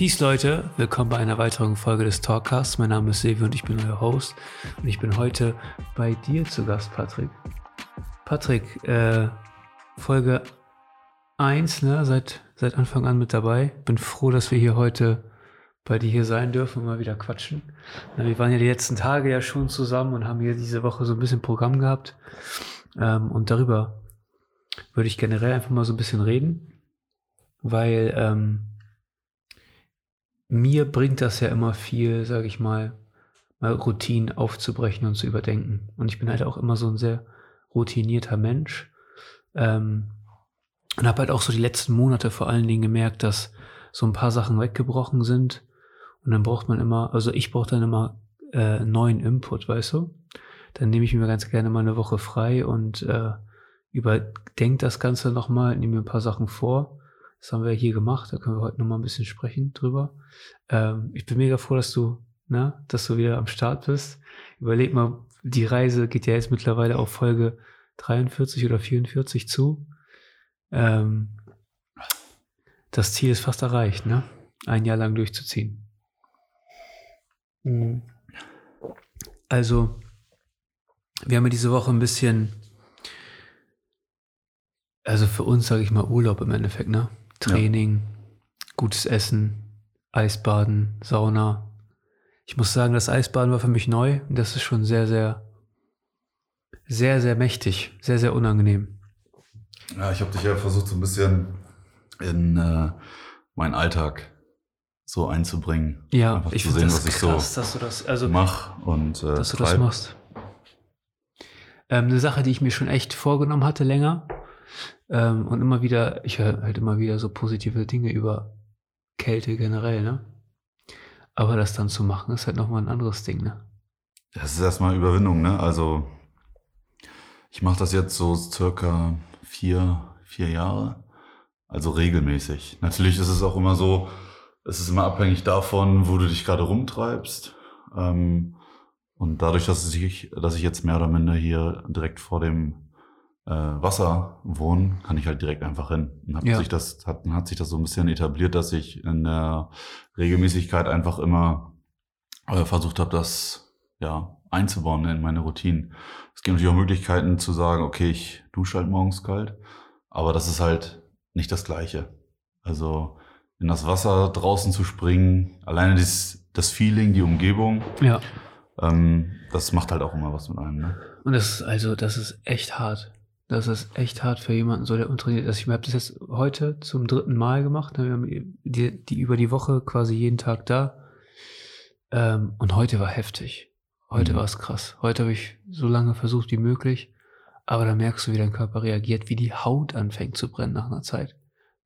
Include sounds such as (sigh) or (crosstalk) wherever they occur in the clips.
Peace Leute, willkommen bei einer weiteren Folge des Talkcasts. Mein Name ist Silvio und ich bin euer Host und ich bin heute bei dir zu Gast, Patrick. Patrick, äh, Folge 1, ne, seit, seit Anfang an mit dabei. Bin froh, dass wir hier heute bei dir hier sein dürfen und mal wieder quatschen. Na, wir waren ja die letzten Tage ja schon zusammen und haben hier diese Woche so ein bisschen Programm gehabt. Ähm, und darüber würde ich generell einfach mal so ein bisschen reden, weil ähm, mir bringt das ja immer viel, sage ich mal, mal Routinen aufzubrechen und zu überdenken. Und ich bin halt auch immer so ein sehr routinierter Mensch. Ähm, und habe halt auch so die letzten Monate vor allen Dingen gemerkt, dass so ein paar Sachen weggebrochen sind. Und dann braucht man immer, also ich brauche dann immer äh, neuen Input, weißt du? Dann nehme ich mir ganz gerne mal eine Woche frei und äh, überdenke das Ganze nochmal, nehme mir ein paar Sachen vor. Das haben wir hier gemacht, da können wir heute nochmal ein bisschen sprechen drüber. Ähm, ich bin mega froh, dass du, ne, dass du wieder am Start bist. Überleg mal, die Reise geht ja jetzt mittlerweile auf Folge 43 oder 44 zu. Ähm, das Ziel ist fast erreicht, ne? Ein Jahr lang durchzuziehen. Mhm. Also, wir haben ja diese Woche ein bisschen, also für uns sage ich mal Urlaub im Endeffekt, ne? Training, ja. gutes Essen, Eisbaden, Sauna. Ich muss sagen, das Eisbaden war für mich neu und das ist schon sehr, sehr, sehr, sehr mächtig, sehr, sehr unangenehm. Ja, ich habe dich ja versucht, so ein bisschen in äh, meinen Alltag so einzubringen. Ja, Einfach ich finde das was krass, so dass du das also mach und äh, dass du das machst. Ähm, eine Sache, die ich mir schon echt vorgenommen hatte länger ähm, und immer wieder, ich höre halt immer wieder so positive Dinge über Kälte generell, ne? Aber das dann zu machen, ist halt nochmal ein anderes Ding, ne? Das ist erstmal Überwindung, ne? Also ich mache das jetzt so circa vier, vier Jahre. Also regelmäßig. Natürlich ist es auch immer so, es ist immer abhängig davon, wo du dich gerade rumtreibst. Ähm, und dadurch, dass ich, dass ich jetzt mehr oder minder hier direkt vor dem äh, Wasser wohne, kann ich halt direkt einfach hin. Und hat, ja. sich das, hat, hat sich das so ein bisschen etabliert, dass ich in der Regelmäßigkeit einfach immer äh, versucht habe, das ja einzubauen in meine Routinen. Es gibt natürlich auch Möglichkeiten zu sagen, okay, ich dusche halt morgens kalt, aber das ist halt nicht das Gleiche. Also in das Wasser draußen zu springen, alleine das, das Feeling, die Umgebung, ja. ähm, das macht halt auch immer was mit einem. Ne? Und das ist also, das ist echt hart. Das ist echt hart für jemanden, so der untrainiert ist. Ich habe das jetzt heute zum dritten Mal gemacht. Wir haben die, die über die Woche quasi jeden Tag da. Ähm, und heute war heftig. Heute mhm. war es krass. Heute habe ich so lange versucht wie möglich, aber da merkst du, wie dein Körper reagiert, wie die Haut anfängt zu brennen nach einer Zeit.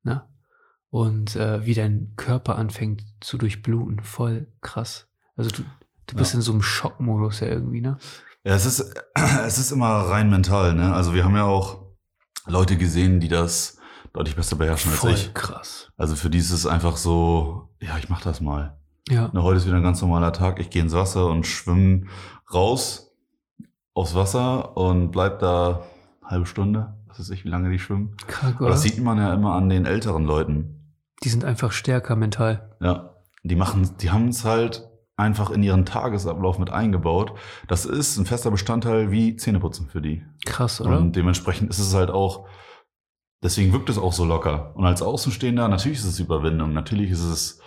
Ne? Und äh, wie dein Körper anfängt zu durchbluten. Voll krass. Also du, du bist ja. in so einem Schockmodus ja irgendwie, ne? Ja, es ist, (clears throat) es ist immer rein mental, ne? Also wir haben ja auch Leute gesehen, die das deutlich besser beherrschen Voll als ich. krass. Also für die ist es einfach so, ja, ich mach das mal. Ja. Na, heute ist wieder ein ganz normaler Tag. Ich gehe ins Wasser und schwimme raus aufs Wasser und bleib da eine halbe Stunde. Was weiß ich, wie lange die schwimmen. Krank, oder? Aber das sieht man ja immer an den älteren Leuten. Die sind einfach stärker mental. Ja. Die machen, die haben es halt einfach in ihren Tagesablauf mit eingebaut. Das ist ein fester Bestandteil wie Zähneputzen für die. Krass, oder? Und dementsprechend ist es halt auch, deswegen wirkt es auch so locker. Und als Außenstehender, natürlich ist es Überwindung, natürlich ist es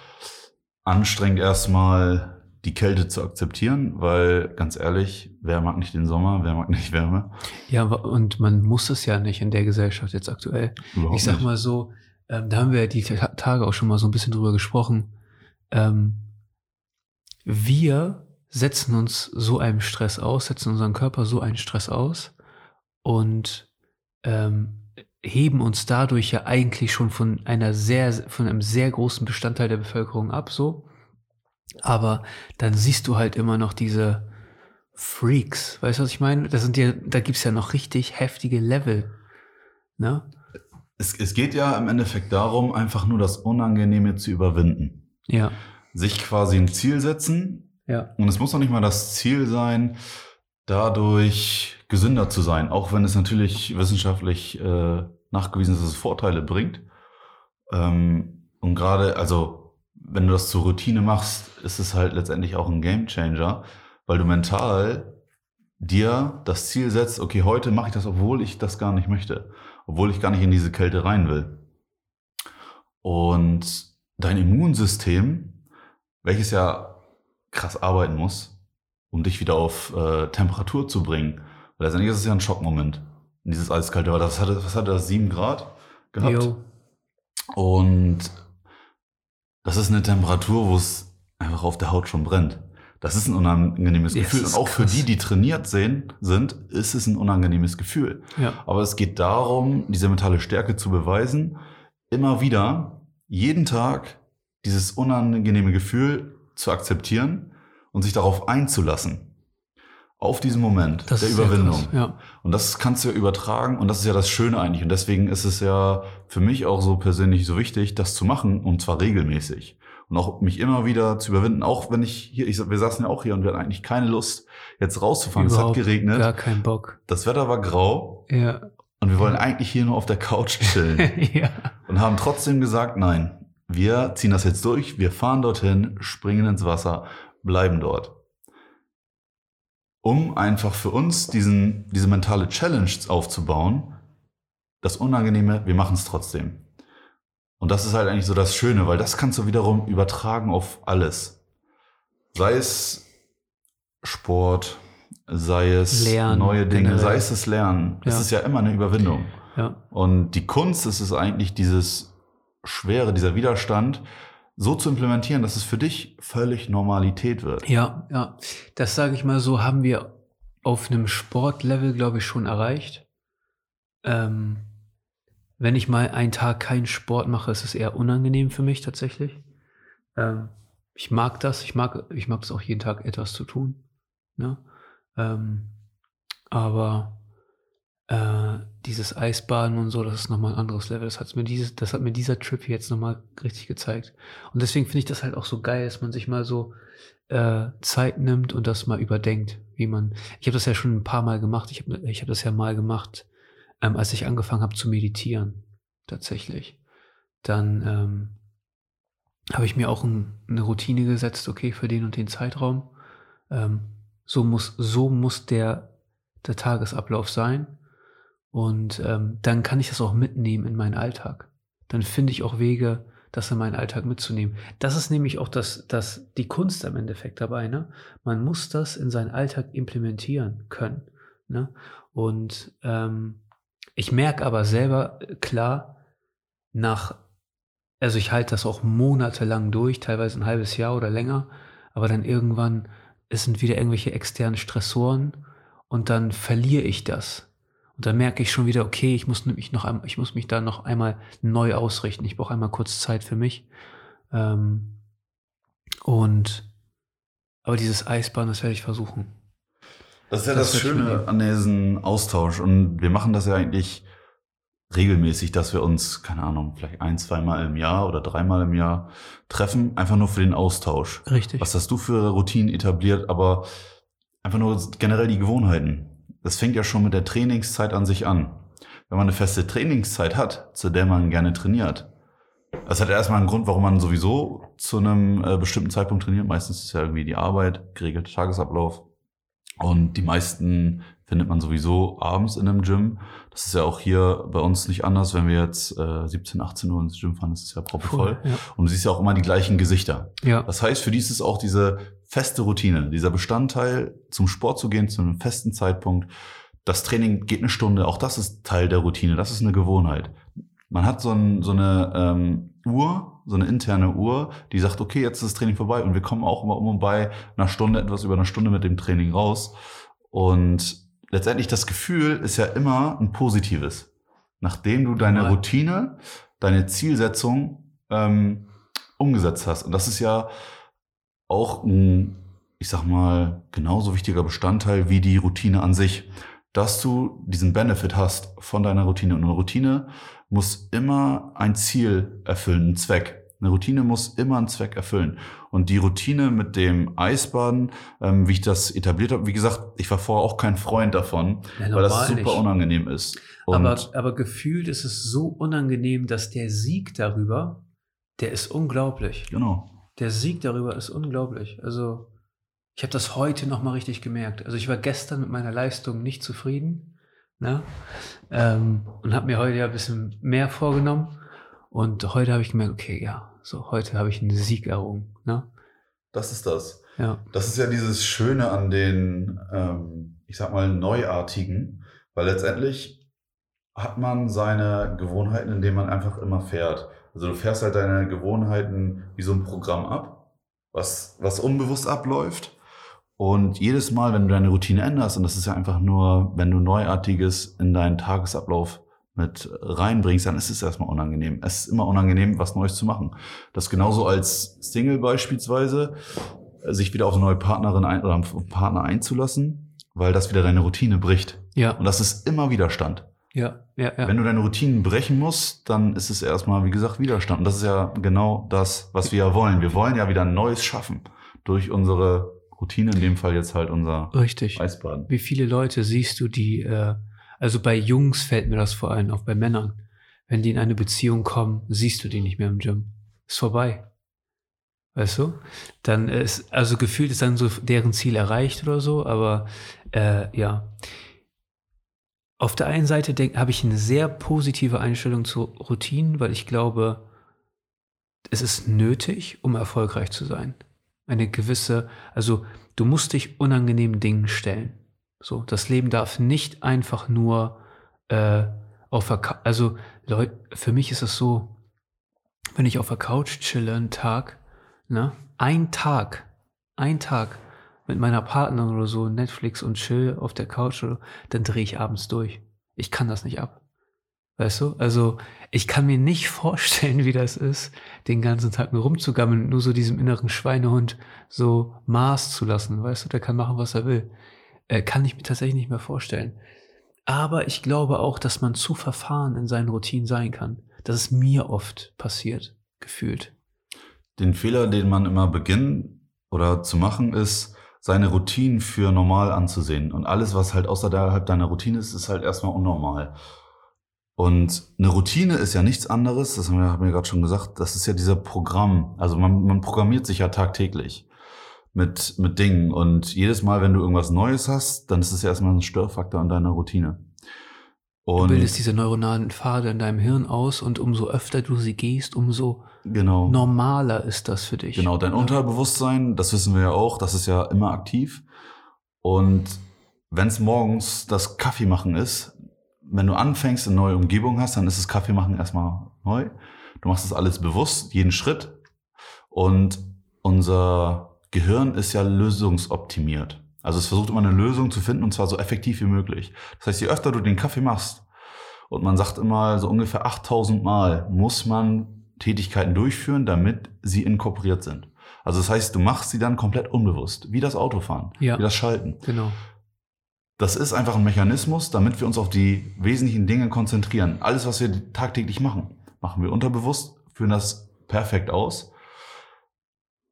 anstrengend erstmal die Kälte zu akzeptieren, weil ganz ehrlich, wer mag nicht den Sommer, wer mag nicht Wärme? Ja, und man muss es ja nicht in der Gesellschaft jetzt aktuell. Überhaupt ich sag nicht. mal so, ähm, da haben wir ja die Tage auch schon mal so ein bisschen drüber gesprochen. Ähm, wir setzen uns so einem Stress aus, setzen unseren Körper so einen Stress aus und ähm, heben uns dadurch ja eigentlich schon von einer sehr, von einem sehr großen Bestandteil der Bevölkerung ab, so. Aber dann siehst du halt immer noch diese Freaks. Weißt du, was ich meine? Das sind ja, da gibt's ja noch richtig heftige Level. Ne? Es, es geht ja im Endeffekt darum, einfach nur das Unangenehme zu überwinden. Ja. Sich quasi ein Ziel setzen. Ja. Und es muss noch nicht mal das Ziel sein, dadurch gesünder zu sein, auch wenn es natürlich wissenschaftlich äh, nachgewiesen ist, dass es Vorteile bringt. Ähm, und gerade, also wenn du das zur Routine machst, ist es halt letztendlich auch ein Game Changer, weil du mental dir das Ziel setzt, okay, heute mache ich das, obwohl ich das gar nicht möchte, obwohl ich gar nicht in diese Kälte rein will. Und dein Immunsystem, welches ja krass arbeiten muss, um dich wieder auf äh, Temperatur zu bringen, weil letztendlich ist es ja ein Schockmoment. Dieses eiskalte Wetter. Was hatte, was hatte das? 7 Grad gehabt? Jo. Und das ist eine Temperatur, wo es einfach auf der Haut schon brennt. Das ist ein unangenehmes Ja, Gefühl. Und auch für krass. die, die trainiert sehen, sind, ist es ein unangenehmes Gefühl. Ja. Aber es geht darum, diese mentale Stärke zu beweisen, immer wieder, jeden Tag dieses unangenehme Gefühl zu akzeptieren und sich darauf einzulassen. Auf diesen Moment Das der Überwindung. krass, Ja. Und das kannst du ja übertragen und das ist ja das Schöne eigentlich. Und deswegen ist es ja für mich auch so persönlich so wichtig, das zu machen und zwar regelmäßig. Und auch mich immer wieder zu überwinden, auch wenn ich hier, ich, wir saßen ja auch hier und wir hatten eigentlich keine Lust, jetzt rauszufahren. es hat Überhaupt geregnet, Gar keinen Bock. das Wetter war grau Ja. und wir wollen eigentlich hier nur auf der Couch chillen. (laughs) ja. und haben trotzdem gesagt, nein, wir ziehen das jetzt durch, wir fahren dorthin, springen ins Wasser, bleiben dort. Um einfach für uns diesen, diese mentale Challenge aufzubauen, das Unangenehme, wir machen es trotzdem. Und das ist halt eigentlich so das Schöne, weil das kannst du wiederum übertragen auf alles. Sei es Sport, sei es Lernen, neue Dinge, generell. sei es das Lernen. Es Ja. ist ja immer eine Überwindung. Ja. Und die Kunst ist es eigentlich, dieses Schwere, dieser Widerstand so zu implementieren, dass es für dich völlig Normalität wird. Ja, ja. Das sage ich mal so, haben wir auf einem Sportlevel, glaube ich, schon erreicht. Ähm, wenn ich mal einen Tag keinen Sport mache, ist es eher unangenehm für mich tatsächlich. Ähm, ich mag das, ich mag, ich mag es auch jeden Tag etwas zu tun. Ne? Ähm, aber äh, dieses Eisbaden und so, das ist nochmal ein anderes Level. Das, hat's mir dieses, das hat mir dieser Trip hier jetzt nochmal richtig gezeigt. Und deswegen finde ich das halt auch so geil, dass man sich mal so äh, Zeit nimmt und das mal überdenkt, wie man. Ich habe das ja schon ein paar Mal gemacht. Ich habe ich hab das ja mal gemacht, ähm, als ich angefangen habe zu meditieren, tatsächlich. Dann ähm, habe ich mir auch ein, eine Routine gesetzt, okay, für den und den Zeitraum. Ähm, so muss, so muss der, der Tagesablauf sein. Und ähm, dann kann ich das auch mitnehmen in meinen Alltag. Dann finde ich auch Wege, das in meinen Alltag mitzunehmen. Das ist nämlich auch das, das, die Kunst am Endeffekt dabei. Ne? Man muss das in seinen Alltag implementieren können. Ne? Und ähm, ich merke aber selber äh, klar, nach, also ich halte das auch monatelang durch, teilweise ein halbes Jahr oder länger, aber dann irgendwann, es sind wieder irgendwelche externen Stressoren und dann verliere ich das. Und dann merke ich schon wieder, okay, ich muss mich noch einmal, ich muss mich da noch einmal neu ausrichten. Ich brauche einmal kurz Zeit für mich. Ähm, und aber dieses Eisbahn, das werde ich versuchen. Das ist ja Das das, Schöne schön. an diesem Austausch. Und wir machen das ja eigentlich regelmäßig, dass wir uns, keine Ahnung, vielleicht ein, zweimal im Jahr oder dreimal im Jahr treffen, einfach nur für den Austausch. Richtig. Was hast du für Routinen etabliert, aber einfach nur generell die Gewohnheiten. Das fängt ja schon mit der Trainingszeit an sich an. Wenn man eine feste Trainingszeit hat, zu der man gerne trainiert, das hat erstmal einen Grund, warum man sowieso zu einem äh, bestimmten Zeitpunkt trainiert. Meistens ist ja irgendwie die Arbeit, geregelter Tagesablauf. Und die meisten findet man sowieso abends in einem Gym. Das ist ja auch hier bei uns nicht anders. Wenn wir jetzt äh, 17, 18 Uhr ins Gym fahren, ist es ja proppevoll. Ja. Und du siehst ja auch immer die gleichen Gesichter. ja. Das heißt, für die ist es auch diese feste Routine, dieser Bestandteil, zum Sport zu gehen, zu einem festen Zeitpunkt. Das Training geht eine Stunde, auch das ist Teil der Routine, das ist eine Gewohnheit. Man hat so, ein, so eine ähm, Uhr, so eine interne Uhr, die sagt, okay, jetzt ist das Training vorbei und wir kommen auch immer um und bei einer Stunde, etwas über eine Stunde mit dem Training raus. Und letztendlich das Gefühl ist ja immer ein positives. Nachdem du deine. Routine, deine Zielsetzung ähm, umgesetzt hast. Und das ist ja auch ein, ich sag mal, genauso wichtiger Bestandteil wie die Routine an sich, dass du diesen Benefit hast von deiner Routine. Und eine Routine muss immer ein Ziel erfüllen, einen Zweck. Eine Routine muss immer einen Zweck erfüllen. Und die Routine mit dem Eisbaden, ähm, wie ich das etabliert habe, wie gesagt, ich war vorher auch kein Freund davon, Ja, weil das super nicht. unangenehm ist. Und Aber, aber gefühlt ist es so unangenehm, dass der Sieg darüber, der ist unglaublich. genau. Der Sieg darüber ist unglaublich. Also ich habe das heute noch mal richtig gemerkt. Also ich war gestern mit meiner Leistung nicht zufrieden ne? Ähm, und habe mir heute ja ein bisschen mehr vorgenommen. Und heute habe ich gemerkt, okay, ja, so heute habe ich einen Sieg errungen. Ne? Das ist das. Ja. Das ist ja dieses Schöne an den, ähm, ich sag mal, Neuartigen, weil letztendlich hat man seine Gewohnheiten, indem man einfach immer fährt. Also du fährst halt deine Gewohnheiten wie so ein Programm ab, was, was unbewusst abläuft. Und jedes Mal, wenn du deine Routine änderst, und das ist ja einfach nur, wenn du Neuartiges in deinen Tagesablauf mit reinbringst, dann ist es erstmal unangenehm. Es ist immer unangenehm, was Neues zu machen. Das genauso als Single beispielsweise, sich wieder auf eine neue Partnerin ein, oder einen Partner einzulassen, weil das wieder deine Routine bricht. Ja. Und das ist immer Widerstand. Ja, ja, ja. Wenn du deine Routinen brechen musst, dann ist es erstmal, wie gesagt, Widerstand. Und das ist ja genau das, was wir ja wollen. Wir wollen ja wieder ein Neues schaffen durch unsere Routine, in dem Fall jetzt halt unser Richtig. Eisbaden. Wie viele Leute siehst du, die, äh, also bei Jungs fällt mir das vor allem, auch bei Männern, wenn die in eine Beziehung kommen, siehst du die nicht mehr im Gym. Ist vorbei. Weißt du? Dann ist, also gefühlt ist dann so deren Ziel erreicht oder so, aber äh, ja. Auf der einen Seite habe ich eine sehr positive Einstellung zu Routinen, weil ich glaube, es ist nötig, um erfolgreich zu sein. Eine gewisse, also du musst dich unangenehmen Dingen stellen. So, das Leben darf nicht einfach nur äh, auf der, also Leute, für mich ist es so, wenn ich auf der Couch chille einen Tag, ne, ein Tag, ein Tag mit meiner Partnerin oder so, Netflix und chill auf der Couch, oder, dann drehe ich abends durch. Ich kann das nicht ab. Weißt du? Also, ich kann mir nicht (laughs) vorstellen, wie das ist, den ganzen Tag nur rumzugammeln, nur so diesem inneren Schweinehund so Maß zu lassen. Weißt du, der kann machen, was er will. Äh, kann ich mir tatsächlich nicht mehr vorstellen. Aber ich glaube auch, dass man zu verfahren in seinen Routinen sein kann. Das ist mir oft passiert, gefühlt. Den Fehler, den man immer beginnt oder zu machen, ist, seine Routinen für normal anzusehen. Und alles, was halt außerhalb deiner Routine ist, ist halt erstmal unnormal. Und eine Routine ist ja nichts anderes, das haben wir, haben wir gerade schon gesagt, das ist ja dieser Programm. Also man, man programmiert sich ja tagtäglich mit, mit Dingen. Und jedes Mal, wenn du irgendwas Neues hast, dann ist es ja erstmal ein Störfaktor an deiner Routine. Und du bildest diese neuronalen Pfade in deinem Hirn aus und umso öfter du sie gehst, umso genau. normaler ist das für dich. Genau, dein ja. Unterbewusstsein, das wissen wir ja auch, das ist ja immer aktiv. Und wenn es morgens das Kaffee machen ist, wenn du anfängst, eine neue Umgebung hast, dann ist das Kaffee machen erstmal neu. Du machst das alles bewusst, jeden Schritt. Und unser Gehirn ist ja lösungsoptimiert. Also es versucht immer eine Lösung zu finden und zwar so effektiv wie möglich. Das heißt, je öfter du den Kaffee machst und man sagt immer so ungefähr 8000 Mal muss man Tätigkeiten durchführen, damit sie inkorporiert sind. Also das heißt, du machst sie dann komplett unbewusst, wie das Autofahren, ja, wie das Schalten. Genau. Das ist einfach ein Mechanismus, damit wir uns auf die wesentlichen Dinge konzentrieren. Alles, was wir tagtäglich machen, machen wir unterbewusst, führen das perfekt aus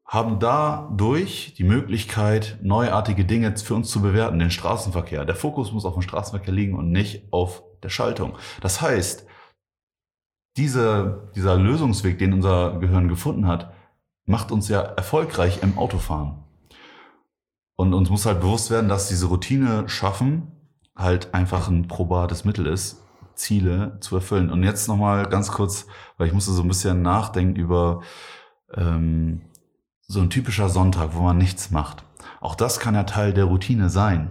haben dadurch die Möglichkeit, neuartige Dinge für uns zu bewerten, den Straßenverkehr. Der Fokus muss auf dem Straßenverkehr liegen und nicht auf der Schaltung. Das heißt, diese, dieser Lösungsweg, den unser Gehirn gefunden hat, macht uns ja erfolgreich im Autofahren. Und uns muss halt bewusst werden, dass diese Routine schaffen halt einfach ein probates Mittel ist, Ziele zu erfüllen. Und jetzt nochmal ganz kurz, weil ich musste so ein bisschen nachdenken über ähm, so ein typischer Sonntag, wo man nichts macht. Auch das kann ja Teil der Routine sein.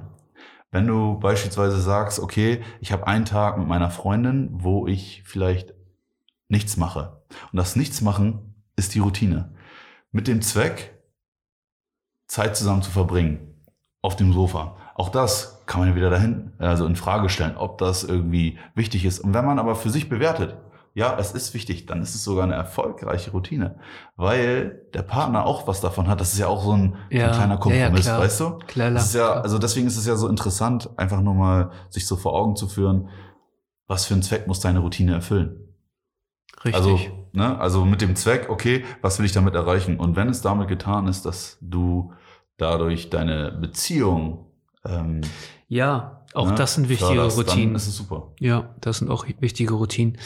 Wenn du beispielsweise sagst, okay, ich habe einen Tag mit meiner Freundin, wo ich vielleicht nichts mache. Und das Nichtsmachen ist die Routine. Mit dem Zweck, Zeit zusammen zu verbringen. Auf dem Sofa. Auch das kann man wieder dahin, also in Frage stellen, ob das irgendwie wichtig ist. Und wenn man aber für sich bewertet, ja, es ist wichtig, dann ist es sogar eine erfolgreiche Routine, weil der Partner auch was davon hat. Das ist ja auch so ein, ja, so ein kleiner Kompromiss, ja, ja, weißt du? Klar, das ist ja, also deswegen ist es ja so interessant, einfach nur mal sich so vor Augen zu führen, was für einen Zweck muss deine Routine erfüllen. Richtig. Also, ne, also mit dem Zweck, okay, was will ich damit erreichen? Und wenn es damit getan ist, dass du dadurch deine Beziehung ähm, ja, auch ne, das sind wichtige förderst, Routinen. Dann ist super. Ja, das sind auch wichtige Routinen.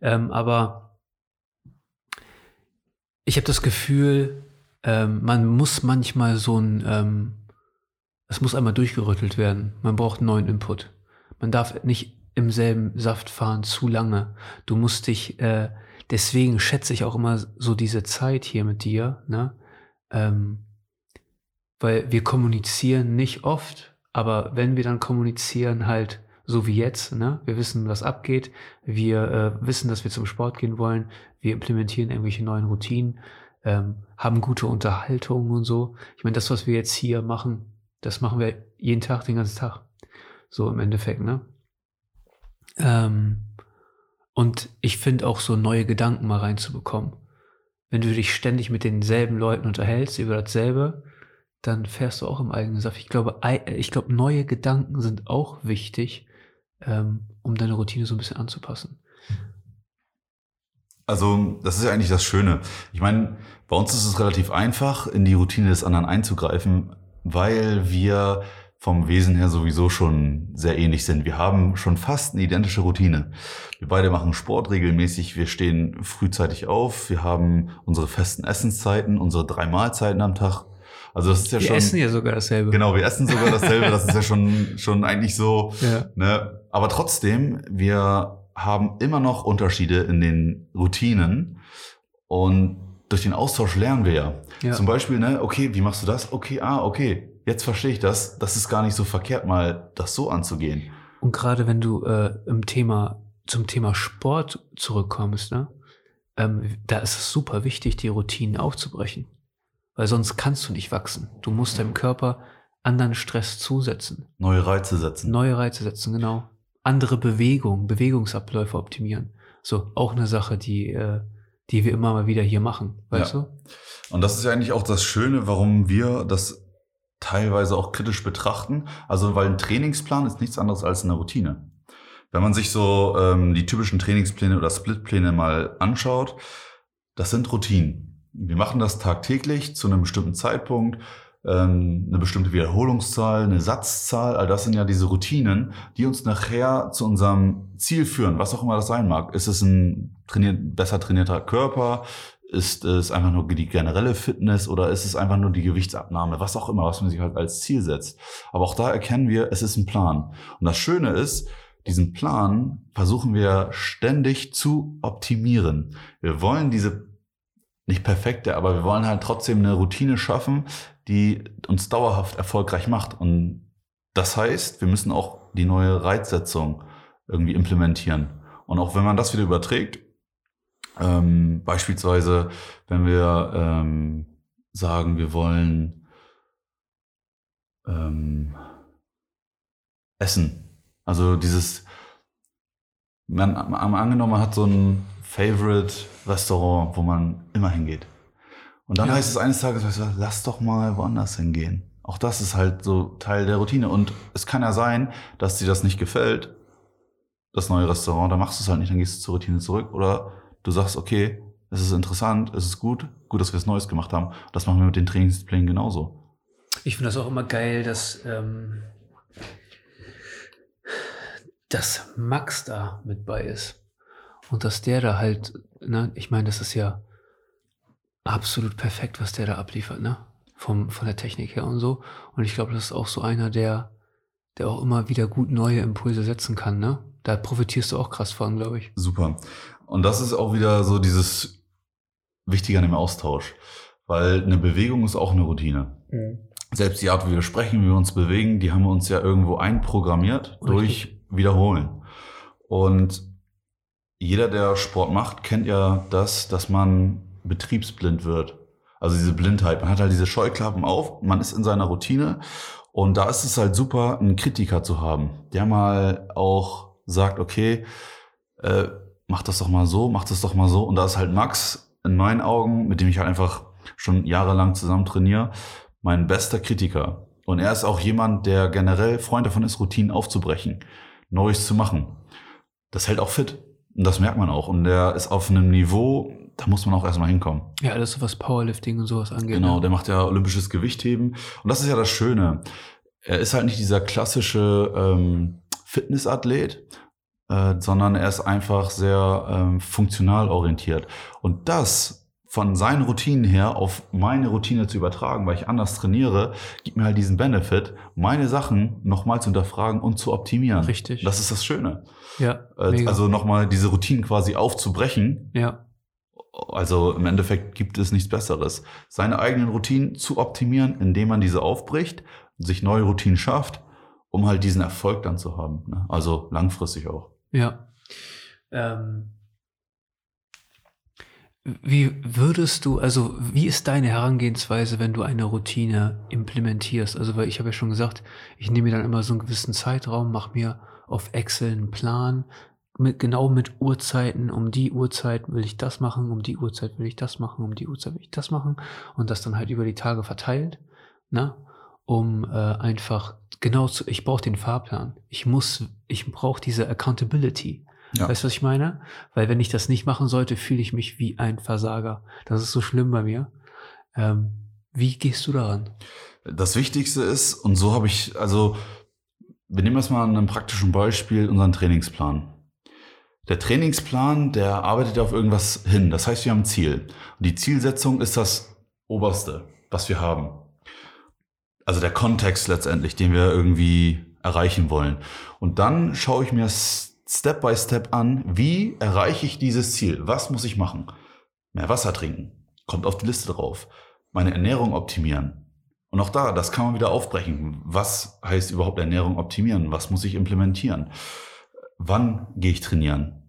Ähm, aber ich habe das Gefühl, ähm, man muss manchmal so ein, ähm, es muss einmal durchgerüttelt werden. Man braucht einen neuen Input. Man darf nicht im selben Saft fahren zu lange. Du musst dich, äh, deswegen schätze ich auch immer so diese Zeit hier mit dir, ne? Ähm, weil wir kommunizieren nicht oft, aber wenn wir dann kommunizieren, halt so wie jetzt, ne? Wir wissen, was abgeht, wir äh, wissen, dass wir zum Sport gehen wollen, wir implementieren irgendwelche neuen Routinen, ähm, haben gute Unterhaltungen und so. Ich meine, das, was wir jetzt hier machen, das machen wir jeden Tag, den ganzen Tag. So im Endeffekt, ne? Ähm, und ich finde auch so neue Gedanken mal reinzubekommen. Wenn du dich ständig mit denselben Leuten unterhältst über dasselbe, dann fährst du auch im eigenen Saft. Ich glaube, ich glaube, neue Gedanken sind auch wichtig, ähm, um deine Routine so ein bisschen anzupassen. Also, das ist ja eigentlich das Schöne. Ich meine, bei uns ist es relativ einfach, in die Routine des anderen einzugreifen, weil wir vom Wesen her sowieso schon sehr ähnlich sind. Wir haben schon fast eine identische Routine. Wir beide machen Sport regelmäßig, wir stehen frühzeitig auf, wir haben unsere festen Essenszeiten, unsere drei Mahlzeiten am Tag. Also das ist ja wir schon. Wir essen ja sogar dasselbe. Genau, wir essen sogar dasselbe. das ist ja schon (laughs) schon eigentlich so. Ja. Ne? Aber trotzdem, wir haben immer noch Unterschiede in den Routinen und durch den Austausch lernen wir ja. ja. Zum Beispiel, ne, okay, wie machst du das? Okay, ah, okay, jetzt verstehe ich das. Das ist gar nicht so verkehrt, mal das so anzugehen. Und gerade wenn du äh, im Thema zum Thema Sport zurückkommst, ne, ähm, da ist es super wichtig, die Routinen aufzubrechen, weil sonst kannst du nicht wachsen. Du musst deinem Körper anderen Stress zusetzen. Neue Reize setzen. Neue Reize setzen, genau. Andere Bewegungen, Bewegungsabläufe optimieren. So auch eine Sache, die äh, die wir immer mal wieder hier machen, weißt ja. du? Und das ist ja eigentlich auch das Schöne, warum wir das teilweise auch kritisch betrachten. Also, weil ein Trainingsplan ist nichts anderes als eine Routine. Wenn man sich so ähm, die typischen Trainingspläne oder Splitpläne mal anschaut, das sind Routinen. Wir machen das tagtäglich zu einem bestimmten Zeitpunkt ähm, eine bestimmte Wiederholungszahl, eine Satzzahl, all das sind ja diese Routinen, die uns nachher zu unserem Ziel führen, was auch immer das sein mag. Ist es ein trainiert, besser trainierter Körper? Ist es einfach nur die generelle Fitness oder ist es einfach nur die Gewichtsabnahme? Was auch immer, was man sich halt als Ziel setzt. Aber auch da erkennen wir, es ist ein Plan. Und das Schöne ist, diesen Plan versuchen wir ständig zu optimieren. Wir wollen diese nicht perfekte, aber wir wollen halt trotzdem eine Routine schaffen, die uns dauerhaft erfolgreich macht. Und das heißt, wir müssen auch die neue Reizsetzung irgendwie implementieren. Und auch wenn man das wieder überträgt, ähm, beispielsweise, wenn wir ähm, sagen, wir wollen ähm, essen. Also dieses, man, angenommen, man hat so ein Favorite Restaurant, wo man immer hingeht. Und dann ja. heißt es eines Tages, lass doch mal woanders hingehen. Auch das ist halt so Teil der Routine. Und es kann ja sein, dass dir das nicht gefällt, das neue Restaurant, dann machst du es halt nicht, dann gehst du zur Routine zurück. Oder du sagst, okay, es ist interessant, es ist gut, gut, dass wir es Neues gemacht haben. Das machen wir mit den Trainingsplänen genauso. Ich finde das auch immer geil, dass, ähm, dass Max da mit bei ist. Und dass der da halt, ne, ich meine, das ist ja absolut perfekt, was der da abliefert, ne? Vom, von der Technik her und so. Und ich glaube, das ist auch so einer, der, der auch immer wieder gut neue Impulse setzen kann, ne? Da profitierst du auch krass von, glaube ich. Super. Und das ist auch wieder so dieses Wichtige an dem Austausch. Weil eine Bewegung ist auch eine Routine. Mhm. Selbst die Art, wie wir sprechen, wie wir uns bewegen, die haben wir uns ja irgendwo einprogrammiert Richtig. durch Wiederholen. Und jeder, der Sport macht, kennt ja das, dass man betriebsblind wird. Also diese Blindheit. Man hat halt diese Scheuklappen auf, man ist in seiner Routine und da ist es halt super, einen Kritiker zu haben, der mal auch sagt, okay, äh, mach das doch mal so, mach das doch mal so. Und da ist halt Max in meinen Augen, mit dem ich halt einfach schon jahrelang zusammen trainiere, mein bester Kritiker. Und er ist auch jemand, der generell Freund davon ist, Routinen aufzubrechen, Neues zu machen. Das hält auch fit. Und das merkt man auch. Und der ist auf einem Niveau, da muss man auch erstmal hinkommen. Ja, das ist was Powerlifting und sowas angeht. Genau, ne? der macht ja olympisches Gewichtheben. Und das ist ja das Schöne. Er ist halt nicht dieser klassische ähm, Fitnessathlet, äh, sondern er ist einfach sehr ähm, funktional orientiert. Und das von seinen Routinen her auf meine Routine zu übertragen, weil ich anders trainiere, gibt mir halt diesen Benefit, meine Sachen nochmal zu hinterfragen und zu optimieren. Richtig. Das ist das Schöne. Ja. Mega. Also nochmal diese Routinen quasi aufzubrechen. ja. Also im Endeffekt gibt es nichts Besseres. Seine eigenen Routinen zu optimieren, indem man diese aufbricht, sich neue Routinen schafft, um halt diesen Erfolg dann zu haben. Ne? Also langfristig auch. Ja. Ähm, wie würdest du, also wie ist deine Herangehensweise, wenn du eine Routine implementierst? Also, weil ich habe ja schon gesagt, ich nehme mir dann immer so einen gewissen Zeitraum, mache mir auf Excel einen Plan, mit, genau mit Uhrzeiten, um die Uhrzeit will ich das machen, um die Uhrzeit will ich das machen, um die Uhrzeit will ich das machen und das dann halt über die Tage verteilt, ne? um äh, einfach genau zu, ich brauche den Fahrplan. Ich muss, ich brauche diese Accountability. Ja. Weißt du, was ich meine? Weil wenn ich das nicht machen sollte, fühle ich mich wie ein Versager. Das ist so schlimm bei mir. Ähm, wie gehst du daran? Das Wichtigste ist, und so habe ich, also wir nehmen jetzt mal an einem praktischen Beispiel unseren Trainingsplan. Der Trainingsplan, der arbeitet auf irgendwas hin. Das heißt, wir haben ein Ziel. Und die Zielsetzung ist das Oberste, was wir haben. Also der Kontext letztendlich, den wir irgendwie erreichen wollen. Und dann schaue ich mir Step by Step an, wie erreiche ich dieses Ziel? Was muss ich machen? Mehr Wasser trinken. Kommt auf die Liste drauf. Meine Ernährung optimieren. Und auch da, das kann man wieder aufbrechen. Was heißt überhaupt Ernährung optimieren? Was muss ich implementieren? Wann gehe ich trainieren?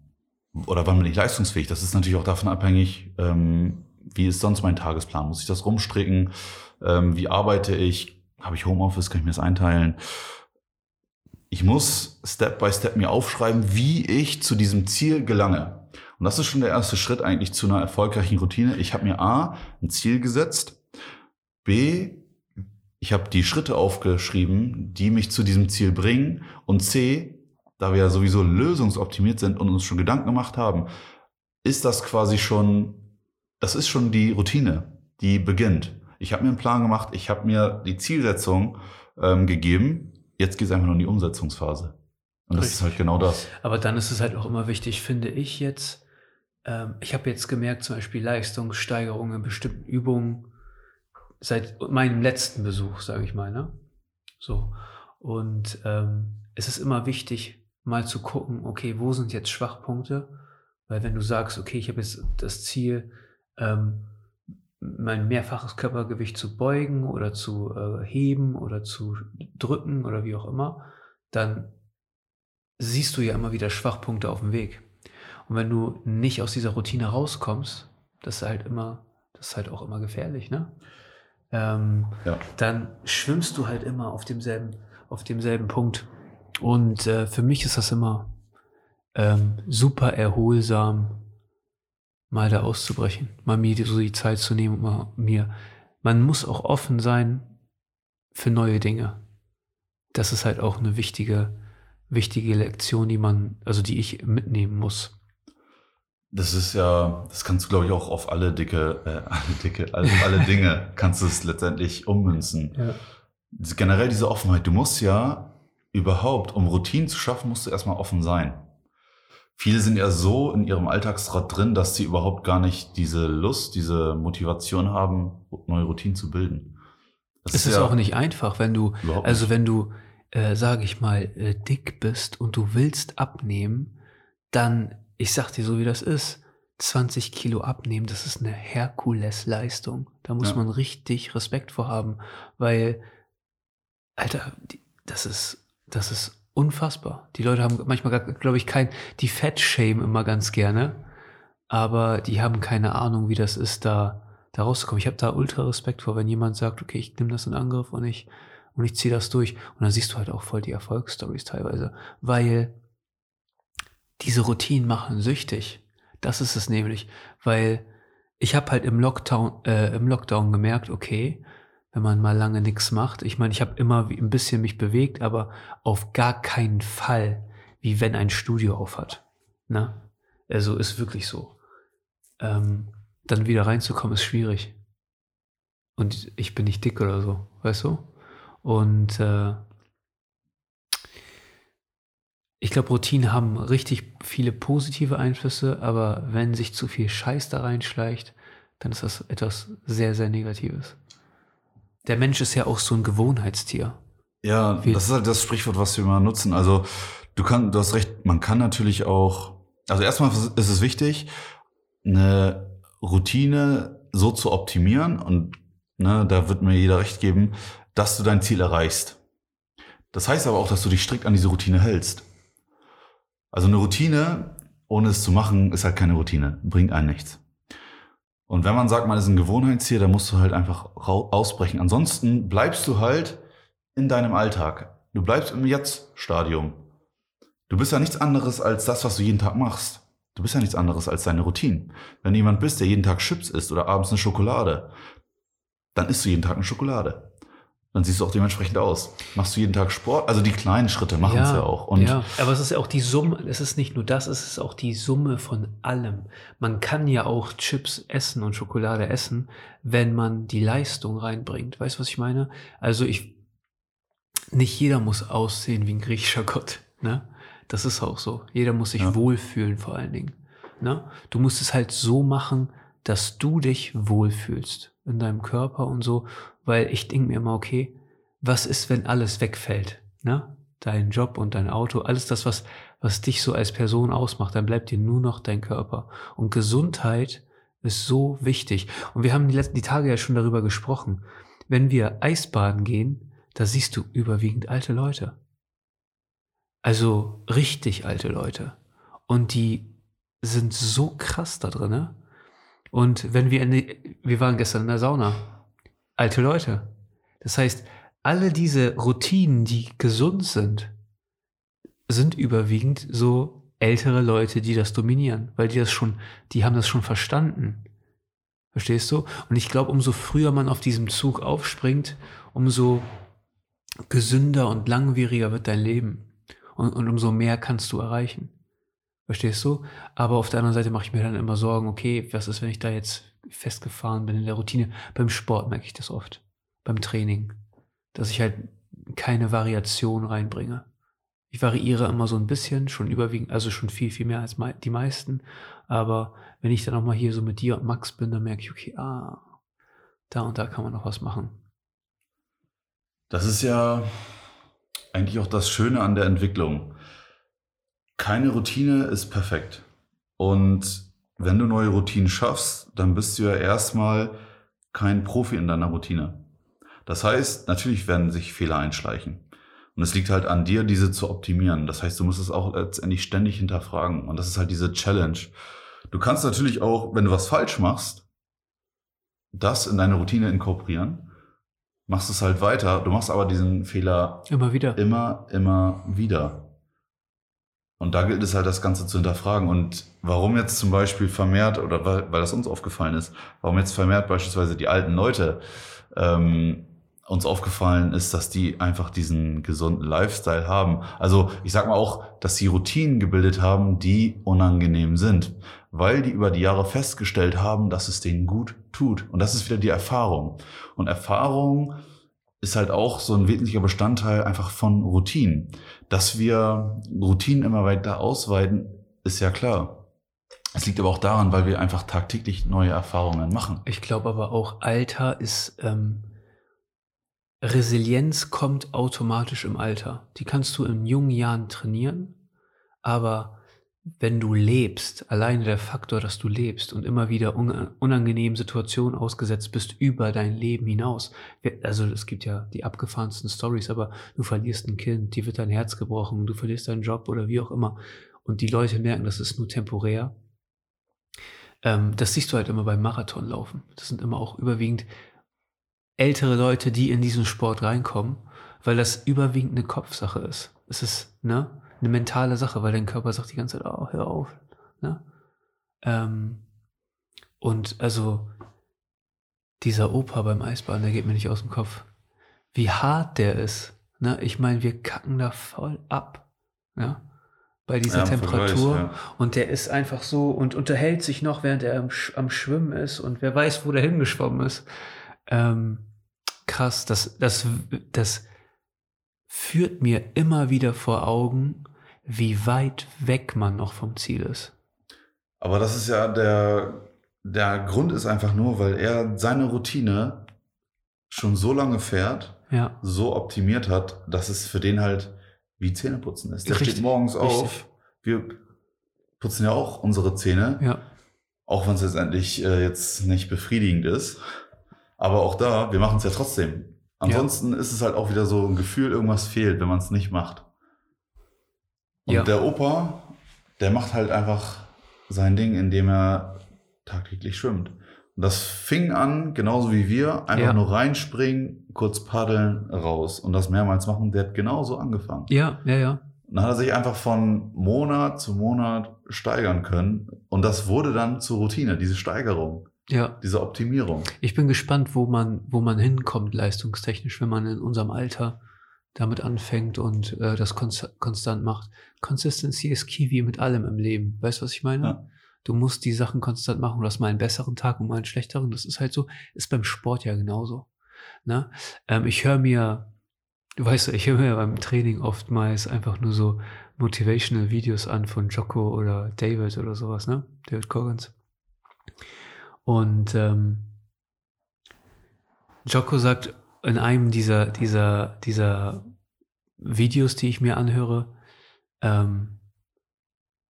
Oder wann bin ich leistungsfähig? Das ist natürlich auch davon abhängig, ähm, wie ist sonst mein Tagesplan? Muss ich das rumstricken? Ähm, wie arbeite ich? Habe ich Homeoffice? Kann ich mir das einteilen? Ich muss Step by Step mir aufschreiben, wie ich zu diesem Ziel gelange. Und das ist schon der erste Schritt eigentlich zu einer erfolgreichen Routine. Ich habe mir A, ein Ziel gesetzt. B, ich habe die Schritte aufgeschrieben, die mich zu diesem Ziel bringen. Und C, da wir ja sowieso lösungsoptimiert sind und uns schon Gedanken gemacht haben, ist das quasi schon, das ist schon die Routine, die beginnt. Ich habe mir einen Plan gemacht, ich habe mir die Zielsetzung ähm, gegeben. Jetzt geht es einfach nur in die Umsetzungsphase. Und das Richtig. ist halt genau das. Aber dann ist es halt auch immer wichtig, finde ich jetzt. Ähm, ich habe jetzt gemerkt, zum Beispiel Leistungssteigerungen in bestimmten Übungen seit meinem letzten Besuch, sage ich mal. Ne? So. Und ähm, es ist immer wichtig, mal zu gucken, okay, wo sind jetzt Schwachpunkte? Weil wenn du sagst, okay, ich habe jetzt das Ziel, ähm, mein mehrfaches Körpergewicht zu beugen oder zu äh, heben oder zu drücken oder wie auch immer, dann siehst du ja immer wieder Schwachpunkte auf dem Weg. Und wenn du nicht aus dieser Routine rauskommst, das ist halt immer, das ist halt auch immer gefährlich, ne? Ähm, Ja. dann schwimmst du halt immer auf demselben, auf demselben Punkt. Und äh, für mich ist das immer ähm, super erholsam, mal da auszubrechen, mal mir so die Zeit zu nehmen und mal mir. Man muss auch offen sein für neue Dinge. Das ist halt auch eine wichtige, wichtige Lektion, die man, also die ich mitnehmen muss. Das ist ja, das kannst du, glaube ich, auch auf alle dicke, äh, alle dicke, alle, alle (laughs) Dinge kannst du es letztendlich ummünzen. Ja. Generell diese Offenheit, du musst ja überhaupt, um Routinen zu schaffen, musst du erstmal offen sein. Viele sind ja so in ihrem Alltagsrad drin, dass sie überhaupt gar nicht diese Lust, diese Motivation haben, neue Routinen zu bilden. Das Es ist ja auch nicht einfach, wenn du, also wenn du, äh, sage ich mal, äh, dick bist und du willst abnehmen, dann, ich sag dir so, wie das ist, 20 Kilo abnehmen, das ist eine Herkules-Leistung. Da muss Ja. man richtig Respekt vor haben, weil, Alter, die, das ist, das ist unfassbar. Die Leute haben manchmal, glaube ich, kein, die Fett-Shame immer ganz gerne, aber die haben keine Ahnung, wie das ist, da, da rauszukommen. Ich habe da ultra Respekt vor, wenn jemand sagt, okay, ich nehme das in Angriff und ich, und ich ziehe das durch. Und dann siehst du halt auch voll die Erfolgsstories teilweise, weil diese Routinen machen süchtig. Das ist es nämlich, weil ich habe halt im Lockdown, äh, im Lockdown gemerkt, okay, wenn man mal lange nichts macht, ich meine, ich habe immer ein bisschen mich bewegt, aber auf gar keinen Fall, wie wenn ein Studio aufhat. Ne? Also ist wirklich so. Ähm, dann wieder reinzukommen ist schwierig. Und ich bin nicht dick oder so, weißt du? Und äh, ich glaube, Routinen haben richtig viele positive Einflüsse, aber wenn sich zu viel Scheiß da reinschleicht, dann ist das etwas sehr, sehr Negatives. Der Mensch ist ja auch so ein Gewohnheitstier. Ja, Wie- das ist halt das Sprichwort, was wir immer nutzen. Also du kannst, du hast recht, man kann natürlich auch, also erstmal ist es wichtig, eine Routine so zu optimieren und ne, da wird mir jeder recht geben, dass du dein Ziel erreichst. Das heißt aber auch, dass du dich strikt an diese Routine hältst. Also eine Routine, ohne es zu machen, ist halt keine Routine, bringt einen nichts. Und wenn man sagt, man ist ein Gewohnheitstier, dann musst du halt einfach ausbrechen. Ansonsten bleibst du halt in deinem Alltag. Du bleibst im Jetzt-Stadium. Du bist ja nichts anderes als das, was du jeden Tag machst. Du bist ja nichts anderes als deine Routine. Wenn du jemand bist, der jeden Tag Chips isst oder abends eine Schokolade, dann isst du jeden Tag eine Schokolade. Dann siehst du auch dementsprechend aus. Machst du jeden Tag Sport? Also die kleinen Schritte machen es ja auch. Und ja, aber es ist ja auch die Summe, es ist nicht nur das, es ist auch die Summe von allem. Man kann ja auch Chips essen und Schokolade essen, wenn man die Leistung reinbringt. Weißt du, was ich meine? Also ich, nicht jeder muss aussehen wie ein griechischer Gott, ne? Das ist auch so. Jeder muss sich Ja. wohlfühlen vor allen Dingen. Ne? Du musst es halt so machen, dass du dich wohlfühlst in deinem Körper und so, weil ich denke mir immer, okay, was ist, wenn alles wegfällt? Ne? Dein Job und dein Auto, alles das, was, was dich so als Person ausmacht, dann bleibt dir nur noch dein Körper. Und Gesundheit ist so wichtig. Und wir haben die letzten die Tage ja schon darüber gesprochen. Wenn wir Eisbaden gehen, da siehst du überwiegend alte Leute. Also richtig alte Leute. Und die sind so krass da drinne. Und wenn wir in die, wir waren gestern in der Sauna, alte Leute. Das heißt, alle diese Routinen, die gesund sind, sind überwiegend so ältere Leute, die das dominieren, weil die das schon, die haben das schon verstanden. Verstehst du? Und ich glaube, umso früher man auf diesem Zug aufspringt, umso gesünder und langwieriger wird dein Leben. Und, und umso mehr kannst du erreichen. Verstehst du? Aber auf der anderen Seite mache ich mir dann immer Sorgen, okay, was ist, wenn ich da jetzt festgefahren bin in der Routine? Beim Sport merke ich das oft. Beim Training. Dass ich halt keine Variation reinbringe. Ich variiere immer so ein bisschen, schon überwiegend, also schon viel, viel mehr als die meisten. Aber wenn ich dann auch mal hier so mit dir und Max bin, dann merke ich, okay, ah, da und da kann man noch was machen. Das ist ja eigentlich auch das Schöne an der Entwicklung. Keine Routine ist perfekt. Und wenn du neue Routinen schaffst, dann bist du ja erstmal kein Profi in deiner Routine. Das heißt, natürlich werden sich Fehler einschleichen. Und es liegt halt an dir, diese zu optimieren. Das heißt, du musst es auch letztendlich ständig hinterfragen. Und das ist halt diese Challenge. Du kannst natürlich auch, wenn du was falsch machst, das in deine Routine inkorporieren machst es halt weiter. Du machst aber diesen Fehler Immer wieder. immer, immer wieder. Und da gilt es halt, das Ganze zu hinterfragen. Und warum jetzt zum Beispiel vermehrt, oder weil, weil das uns aufgefallen ist, warum jetzt vermehrt beispielsweise die alten Leute ähm, uns aufgefallen ist, dass die einfach diesen gesunden Lifestyle haben. Also ich sag mal auch, dass sie Routinen gebildet haben, die unangenehm sind, weil die über die Jahre festgestellt haben, dass es denen gut tut. Und das ist wieder die Erfahrung. Und Erfahrung ist halt auch so ein wesentlicher Bestandteil einfach von Routinen. Dass wir Routinen immer weiter ausweiten, ist ja klar. Es liegt aber auch daran, weil wir einfach tagtäglich neue Erfahrungen machen. Ich glaube aber auch, Alter ist, ähm, Resilienz kommt automatisch im Alter. Die kannst du in jungen Jahren trainieren, aber wenn du lebst, alleine der Faktor, dass du lebst und immer wieder un unangenehmen Situationen ausgesetzt bist über dein Leben hinaus. Also es gibt ja die abgefahrensten Stories, aber du verlierst ein Kind, dir wird dein Herz gebrochen, du verlierst deinen Job oder wie auch immer. Und die Leute merken, das ist nur temporär. Ähm, das siehst du halt immer beim Marathonlaufen. Das sind immer auch überwiegend ältere Leute, die in diesen Sport reinkommen, weil das überwiegend eine Kopfsache ist. Es ist, ne? Eine mentale Sache, weil dein Körper sagt die ganze Zeit, oh, hör auf. Ne? Ähm, und also dieser Opa beim Eisbahn, der geht mir nicht aus dem Kopf. Wie hart der ist. Ne? Ich meine, wir kacken da voll ab. Ja? Bei dieser Ja, Temperatur. Vergleich, ja. Und der ist einfach so und unterhält sich noch, während er am, Sch- am Schwimmen ist und wer weiß, wo der hingeschwommen ist. Ähm, krass, das, das, das führt mir immer wieder vor Augen, wie weit weg man noch vom Ziel ist. Aber das ist ja der der Grund ist einfach nur, weil er seine Routine schon so lange fährt, Ja. so optimiert hat, dass es für den halt wie Zähneputzen ist. Der Richtig, steht morgens auf. richtig. Wir putzen ja auch unsere Zähne, Ja. auch wenn es letztendlich äh, jetzt nicht befriedigend ist. Aber auch da, wir machen es ja trotzdem. Ansonsten ist es halt auch wieder so ein Gefühl, irgendwas fehlt, wenn man es nicht macht. Und Ja. der Opa, der macht halt einfach sein Ding, indem er tagtäglich schwimmt. Und das fing an, genauso wie wir, einfach Ja. nur reinspringen, kurz paddeln, raus. Und das mehrmals machen, der hat genauso angefangen. Ja, ja, ja. Und dann hat er sich einfach von Monat zu Monat steigern können. Und das wurde dann zur Routine, diese Steigerung, Ja. diese Optimierung. Ich bin gespannt, wo man, wo man hinkommt, leistungstechnisch, wenn man in unserem Alter damit anfängt und äh, das konst konstant macht. Consistency ist key wie mit allem im Leben. Weißt du, was ich meine? Ja. Du musst die Sachen konstant machen. Du hast mal einen besseren Tag und mal einen schlechteren. Das ist halt so. Ist beim Sport ja genauso. Ne? Ähm, ich höre mir, du weißt du, ich höre mir beim Training oftmals einfach nur so motivational Videos an von Jocko oder David oder sowas, ne? David Coggins. Und ähm, Jocko sagt in einem dieser, dieser, dieser Videos, die ich mir anhöre, ähm,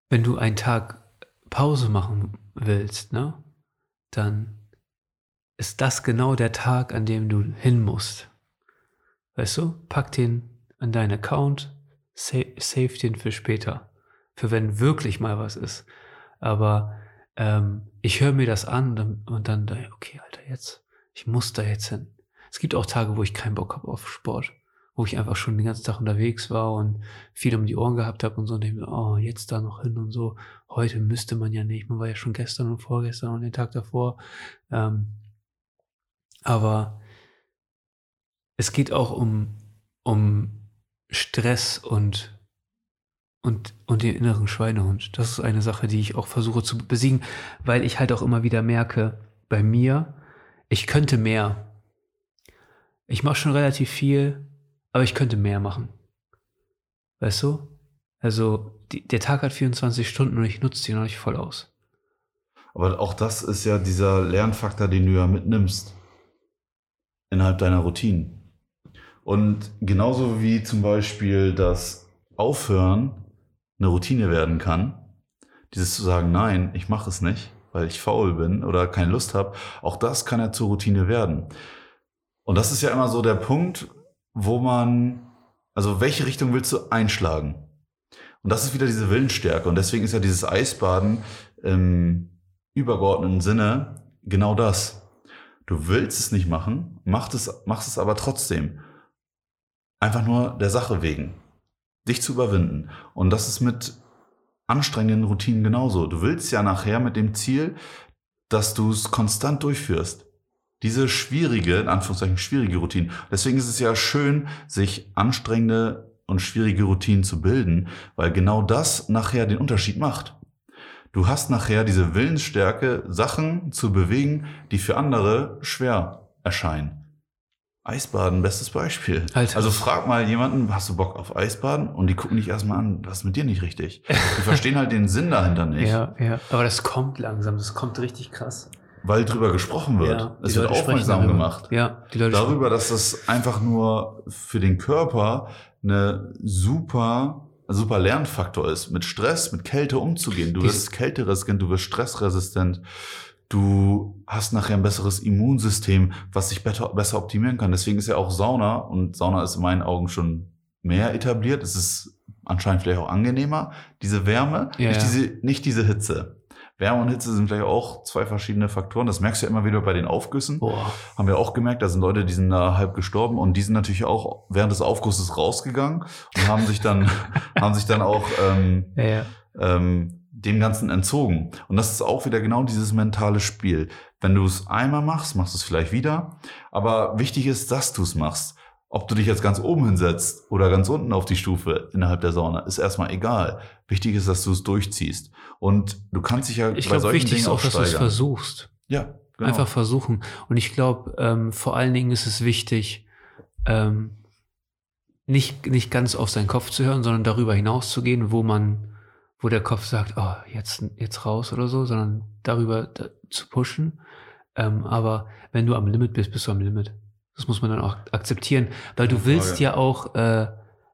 wenn du einen Tag Pause machen willst, ne, dann ist das genau der Tag, an dem du hin musst. Weißt du? Pack den an deinen Account, save, save den für später. Für wenn wirklich mal was ist. Aber ähm, ich höre mir das an und dann, und dann da, okay, Alter, jetzt, ich muss da jetzt hin. Es gibt auch Tage, wo ich keinen Bock habe auf Sport, wo ich einfach schon den ganzen Tag unterwegs war und viel um die Ohren gehabt habe und so und mir, oh, jetzt da noch hin und so. Heute müsste man ja nicht, man war ja schon gestern und vorgestern und den Tag davor. Ähm, aber es geht auch um, um Stress und, und, und den inneren Schweinehund. Das ist eine Sache, die ich auch versuche zu besiegen, weil ich halt auch immer wieder merke, bei mir, ich könnte mehr. Ich mache schon relativ viel, aber ich könnte mehr machen. Weißt du? Also, die, der Tag hat 24 Stunden und ich nutze die noch nicht voll aus. Aber auch das ist ja dieser Lernfaktor, den du ja mitnimmst innerhalb deiner Routinen. Und genauso wie zum Beispiel das Aufhören eine Routine werden kann, dieses zu sagen, nein, ich mache es nicht, weil ich faul bin oder keine Lust habe, auch das kann ja zur Routine werden. Und das ist ja immer so der Punkt, wo man, also welche Richtung willst du einschlagen? Und das ist wieder diese Willensstärke. Und deswegen ist ja dieses Eisbaden im übergeordneten Sinne genau das. Du willst es nicht machen, machst es, machst es aber trotzdem. Einfach nur der Sache wegen. Dich zu überwinden. Und das ist mit anstrengenden Routinen genauso. Du willst ja nachher mit dem Ziel, dass du es konstant durchführst. Diese schwierige, in Anführungszeichen schwierige Routine. Deswegen ist es ja schön, sich anstrengende und schwierige Routinen zu bilden, weil genau das nachher den Unterschied macht. Du hast nachher diese Willensstärke, Sachen zu bewegen, die für andere schwer erscheinen. Eisbaden, bestes Beispiel. Alter. Also frag mal jemanden, hast du Bock auf Eisbaden? Und die gucken dich erstmal an, was ist mit dir nicht richtig? Die (laughs) verstehen halt den Sinn dahinter nicht, Ja, ja. Aber das kommt langsam, das kommt richtig krass. Weil drüber gesprochen wird. Ja, es wird Leute aufmerksam gemacht. Ja, die Leute Darüber, dass das einfach nur für den Körper eine super, super Lernfaktor ist, mit Stress, mit Kälte umzugehen. Du Diese- wirst kälteresistent, du wirst stressresistent. Du hast nachher ein besseres Immunsystem, was sich besser, besser optimieren kann. Deswegen ist ja auch Sauna, und Sauna ist in meinen Augen schon mehr etabliert. Es ist anscheinend vielleicht auch angenehmer, diese Wärme, Ja, nicht, ja. Diese, nicht diese Hitze. Wärme und Hitze sind vielleicht auch zwei verschiedene Faktoren. Das merkst du ja immer wieder bei den Aufgüssen. Boah. Haben wir auch gemerkt, da sind Leute, die sind da halb gestorben und die sind natürlich auch während des Aufgusses rausgegangen und haben sich dann, (laughs) haben sich dann auch ähm, Ja, ja. ähm, dem Ganzen entzogen. Und das ist auch wieder genau dieses mentale Spiel. Wenn du es einmal machst, machst du es vielleicht wieder. Aber wichtig ist, dass du es machst. Ob du dich jetzt ganz oben hinsetzt oder ganz unten auf die Stufe innerhalb der Sauna, ist erstmal egal. Wichtig ist, dass du es durchziehst. Und du kannst dich ja Ich bei glaube, solchen wichtig ist auch, dass du es versuchst. Ja, genau. Einfach versuchen. Und ich glaube, ähm, vor allen Dingen ist es wichtig, ähm, nicht, nicht ganz auf seinen Kopf zu hören, sondern darüber hinaus zu gehen, wo man, wo der Kopf sagt, oh, jetzt, jetzt raus oder so, sondern darüber da, zu pushen. Ähm, aber wenn du am Limit bist, bist du am Limit. Das muss man dann auch akzeptieren, weil du willst ja auch äh,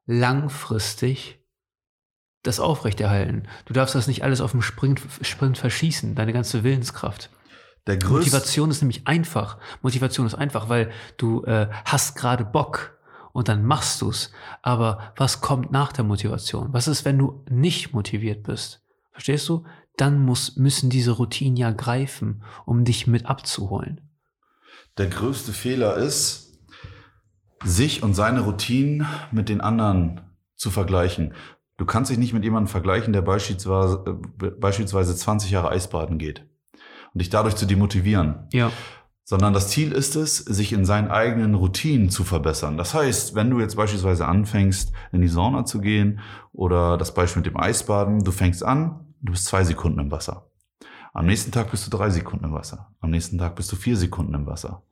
langfristig das aufrechterhalten. Du darfst das nicht alles auf dem Sprint, Sprint verschießen, deine ganze Willenskraft. Der Motivation ist nämlich einfach. Motivation ist einfach, weil du äh, hast gerade Bock und dann machst du's. Aber was kommt nach der Motivation? Was ist, wenn du nicht motiviert bist? Verstehst du? Dann muss, müssen diese Routinen ja greifen, um dich mit abzuholen. Der größte Fehler ist, sich und seine Routinen mit den anderen zu vergleichen. Du kannst dich nicht mit jemandem vergleichen, der beispielsweise, äh, beispielsweise 20 Jahre Eisbaden geht und dich dadurch zu demotivieren. Ja. sondern das Ziel ist es, sich in seinen eigenen Routinen zu verbessern. Das heißt, wenn du jetzt beispielsweise anfängst, in die Sauna zu gehen oder das Beispiel mit dem Eisbaden, du fängst an, du bist zwei Sekunden im Wasser. Am nächsten Tag bist du drei Sekunden im Wasser. Am nächsten Tag bist du vier Sekunden im Wasser.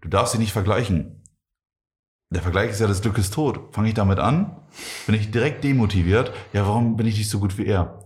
Du darfst dich nicht vergleichen. Der Vergleich ist ja des Glückes tot. Fange ich damit an, bin ich direkt demotiviert. Ja, warum bin ich nicht so gut wie er?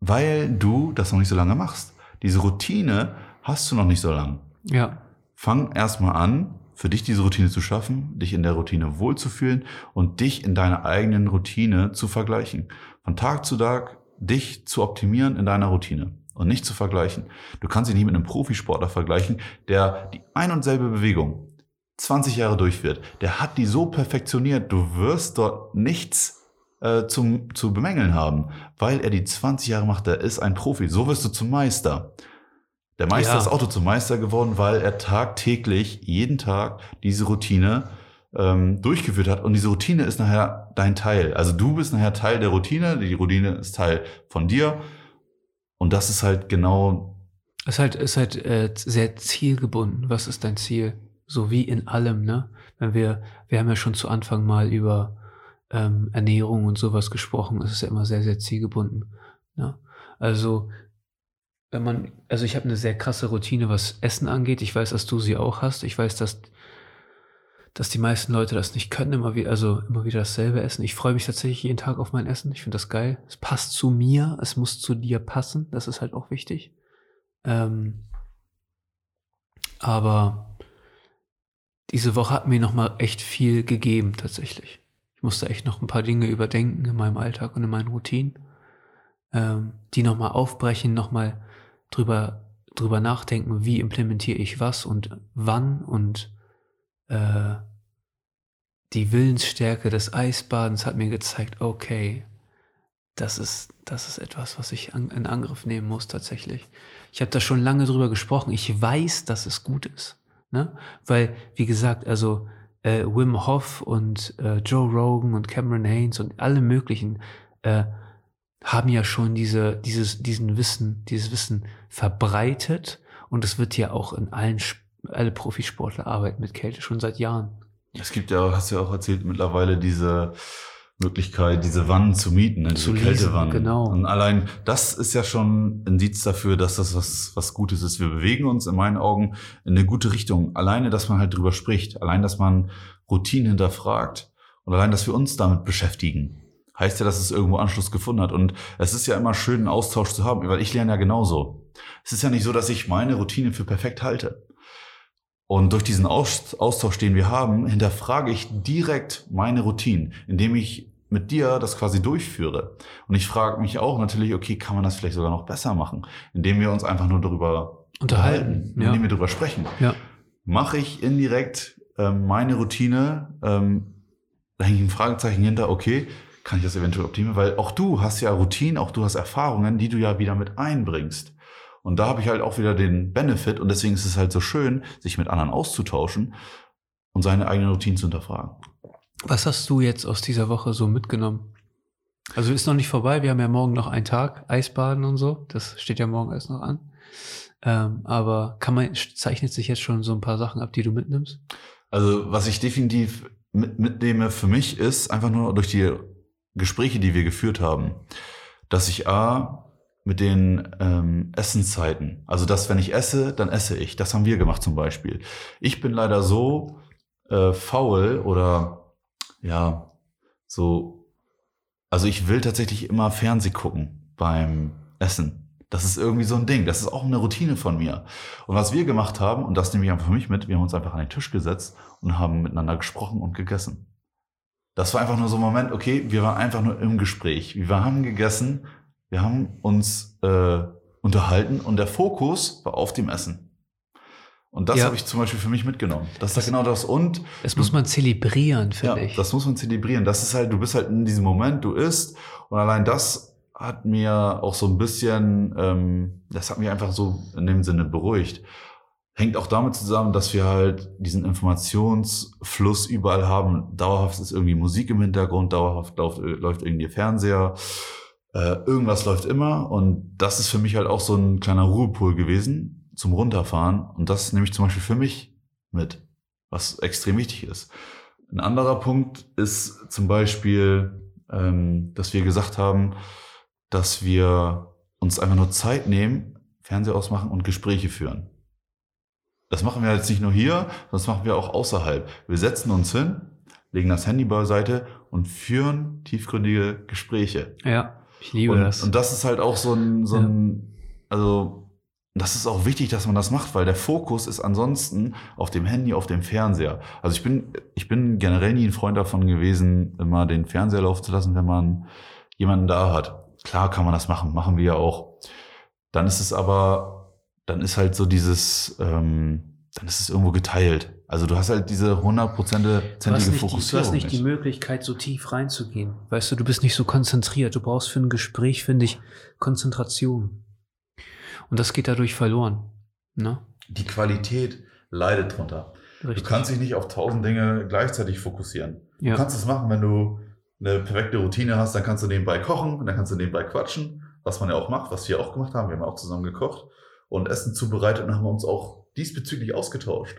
Weil du das noch nicht so lange machst. Diese Routine hast du noch nicht so lange. Ja. Fang erstmal an, für dich diese Routine zu schaffen, dich in der Routine wohlzufühlen und dich in deiner eigenen Routine zu vergleichen. Von Tag zu Tag dich zu optimieren in deiner Routine und nicht zu vergleichen. Du kannst dich nicht mit einem Profisportler vergleichen, der die ein und selbe Bewegung 20 Jahre durchführt. Der hat die so perfektioniert, du wirst dort nichts äh, zum, zu bemängeln haben, weil er die 20 Jahre macht, der ist ein Profi. So wirst du zum Meister. Der Meister Ja. ist Auto zum Meister geworden, weil er tagtäglich, jeden Tag diese Routine ähm, durchgeführt hat. Und diese Routine ist nachher dein Teil. Also du bist nachher Teil der Routine, die Routine ist Teil von dir. Und das ist halt genau, Es ist halt, ist halt äh, sehr zielgebunden. Was ist dein Ziel? So wie in allem, ne? Wenn wir, wir haben ja schon zu Anfang mal über ähm, Ernährung und sowas gesprochen, es ist ja immer sehr, sehr zielgebunden. Ne? Also, wenn man, also ich habe eine sehr krasse Routine, was Essen angeht. Ich weiß, dass du sie auch hast. Ich weiß, dass, dass die meisten Leute das nicht können, immer wieder, also immer wieder dasselbe essen. Ich freue mich tatsächlich jeden Tag auf mein Essen. Ich finde das geil. Es passt zu mir, es muss zu dir passen. Das ist halt auch wichtig. Ähm, aber diese Woche hat mir nochmal echt viel gegeben, tatsächlich. Ich musste echt noch ein paar Dinge überdenken in meinem Alltag und in meinen Routinen. Ähm, die nochmal aufbrechen, nochmal drüber, drüber nachdenken, wie implementiere ich was und wann und äh, die Willensstärke des Eisbadens hat mir gezeigt, okay, das ist, das ist etwas, was ich an, in Angriff nehmen muss tatsächlich. Ich habe da schon lange drüber gesprochen. Ich weiß, dass es gut ist. Ne? Weil, wie gesagt, also äh, Wim Hof und äh, Joe Rogan und Cameron Haynes und alle möglichen äh, haben ja schon diese, dieses, diesen Wissen, dieses Wissen verbreitet und es wird ja auch in allen, Sp- alle Profisportler arbeiten mit Kälte schon seit Jahren. es gibt ja, hast du ja auch erzählt, mittlerweile diese Möglichkeit, diese Wannen zu mieten, ne? diese Zu Kältewannen. genau. Und allein das ist ja schon ein Indiz dafür, dass das was, was Gutes ist. Wir bewegen uns in meinen Augen in eine gute Richtung. Alleine, dass man halt drüber spricht, allein, dass man Routinen hinterfragt und allein, dass wir uns damit beschäftigen, heißt ja, dass es irgendwo Anschluss gefunden hat. Und es ist ja immer schön, einen Austausch zu haben, weil ich lerne ja genauso. Es ist ja nicht so, dass ich meine Routine für perfekt halte. Und durch diesen Aus- Austausch, den wir haben, hinterfrage ich direkt meine Routinen, indem ich mit dir das quasi durchführe. Und ich frage mich auch natürlich, okay, kann man das vielleicht sogar noch besser machen, indem wir uns einfach nur darüber Unterhalten, ja. indem wir darüber sprechen. Ja. Mache ich indirekt ähm, meine Routine, ähm, da hänge ich ein Fragezeichen hinter, okay, kann ich das eventuell optimieren? Weil auch du hast ja Routinen, auch du hast Erfahrungen, die du ja wieder mit einbringst. Und da habe ich halt auch wieder den Benefit und deswegen ist es halt so schön, sich mit anderen auszutauschen und seine eigenen Routinen zu hinterfragen. Was hast du jetzt aus dieser Woche so mitgenommen? Also ist noch nicht vorbei, wir haben ja morgen noch einen Tag, Eisbaden und so. Das steht ja morgen alles noch an. Ähm, aber kann man, zeichnet sich jetzt schon so ein paar Sachen ab, die du mitnimmst? Also was ich definitiv mit, mitnehme für mich ist einfach nur durch die Gespräche, die wir geführt haben, dass ich A mit den ähm, Essenszeiten, also dass wenn ich esse, dann esse ich. Das haben wir gemacht zum Beispiel. Ich bin leider so äh, faul oder ja so, also ich will tatsächlich immer Fernseh gucken beim Essen. Das ist irgendwie so ein Ding. Das ist auch eine Routine von mir. Und was wir gemacht haben, und das nehme ich einfach für mich mit, wir haben uns einfach an den Tisch gesetzt und haben miteinander gesprochen und gegessen. Das war einfach nur so ein Moment, okay, wir waren einfach nur im Gespräch. Wir haben gegessen, wir haben uns äh, unterhalten und der Fokus war auf dem Essen. Und das Ja. habe ich zum Beispiel für mich mitgenommen. Das ist Das- genau das. Und Das muss man zelebrieren, ja, finde ich. das muss man zelebrieren. Das ist halt, du bist halt in diesem Moment, du isst und allein das hat mir auch so ein bisschen, ähm, das hat mich einfach so in dem Sinne beruhigt. Hängt auch damit zusammen, dass wir halt diesen Informationsfluss überall haben. Dauerhaft ist irgendwie Musik im Hintergrund, dauerhaft läuft, läuft irgendwie Fernseher, äh, irgendwas läuft immer und das ist für mich halt auch so ein kleiner Ruhepol gewesen zum Runterfahren und das nehme ich zum Beispiel für mich mit, was extrem wichtig ist. Ein anderer Punkt ist zum Beispiel, ähm, dass wir gesagt haben, dass wir uns einfach nur Zeit nehmen, Fernseher ausmachen und Gespräche führen. Das machen wir jetzt nicht nur hier, das machen wir auch außerhalb. Wir setzen uns hin, legen das Handy beiseite und führen tiefgründige Gespräche. Ja, ich liebe Und das. und das ist halt auch so ein, so ein also das ist auch wichtig, dass man das macht, weil der Fokus ist ansonsten auf dem Handy, auf dem Fernseher. Also ich bin, ich bin generell nie ein Freund davon gewesen, immer den Fernseher laufen zu lassen, wenn man jemanden da hat. Klar kann man das machen, machen wir ja auch. Dann ist es aber, dann ist halt so dieses, ähm, dann ist es irgendwo geteilt. Also du hast halt diese Du hast, hundertprozentige nicht die, du Fokussierung. hast nicht die Möglichkeit, so tief reinzugehen. Weißt du, du bist nicht so konzentriert. Du brauchst für ein Gespräch, finde ich, Konzentration. Und das geht dadurch verloren. Ne? die Qualität leidet drunter. Richtig. Du kannst dich nicht auf tausend Dinge gleichzeitig fokussieren. ja. Du kannst es machen, wenn du eine perfekte Routine hast, dann kannst du nebenbei kochen, und dann kannst du nebenbei quatschen, was man ja auch macht, was wir auch gemacht haben. Wir haben auch zusammen gekocht und Essen zubereitet und haben uns auch diesbezüglich ausgetauscht.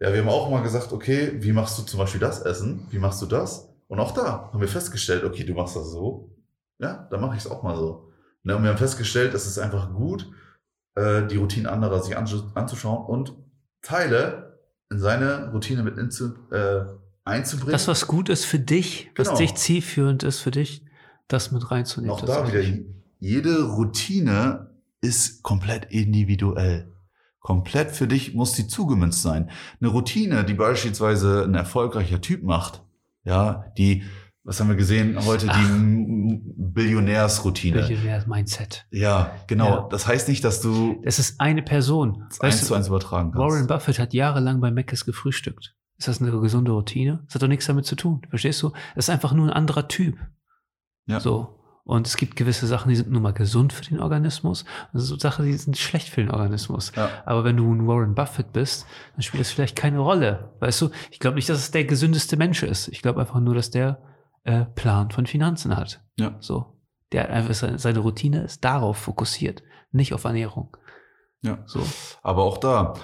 Ja, wir haben auch mal gesagt, okay, wie machst du zum Beispiel das Essen? Wie machst du das? Und auch da haben wir festgestellt, okay, du machst das so. Ja, dann mache ich es auch mal so. Ne, und wir haben festgestellt, es ist einfach gut, äh, die Routinen anderer sich anzu- anzuschauen und Teile in seine Routine mit inzu, äh, einzubringen. Das, was gut ist für dich, was Genau. dich zielführend ist für dich, das mit reinzunehmen. Auch da wieder, jede Routine ist komplett individuell. Komplett für dich muss die zugemünzt sein. Eine Routine, die beispielsweise ein erfolgreicher Typ macht, ja, die, was haben wir gesehen heute, die Ach. M- Billionärsroutine. Millionär-Mindset. Ja, genau. Ja. Das heißt nicht, dass du Es ist eine Person. Weißt eins du, zu eins übertragen kannst. Warren Buffett hat jahrelang bei Mc's gefrühstückt. Ist das eine gesunde Routine? Das hat doch nichts damit zu tun. Verstehst du? Das ist einfach nur ein anderer Typ. Ja. So. Und es gibt gewisse Sachen, die sind nun mal gesund für den Organismus. Und es sind so Sachen, die sind schlecht für den Organismus. Ja. Aber wenn du ein Warren Buffett bist, dann spielt das vielleicht keine Rolle. Weißt du? Ich glaube nicht, dass es der gesündeste Mensch ist. Ich glaube einfach nur, dass der äh, Plan von Finanzen hat. Ja. So. Der hat einfach seine, seine Routine ist darauf fokussiert, nicht auf Ernährung. Ja. So. Aber auch da,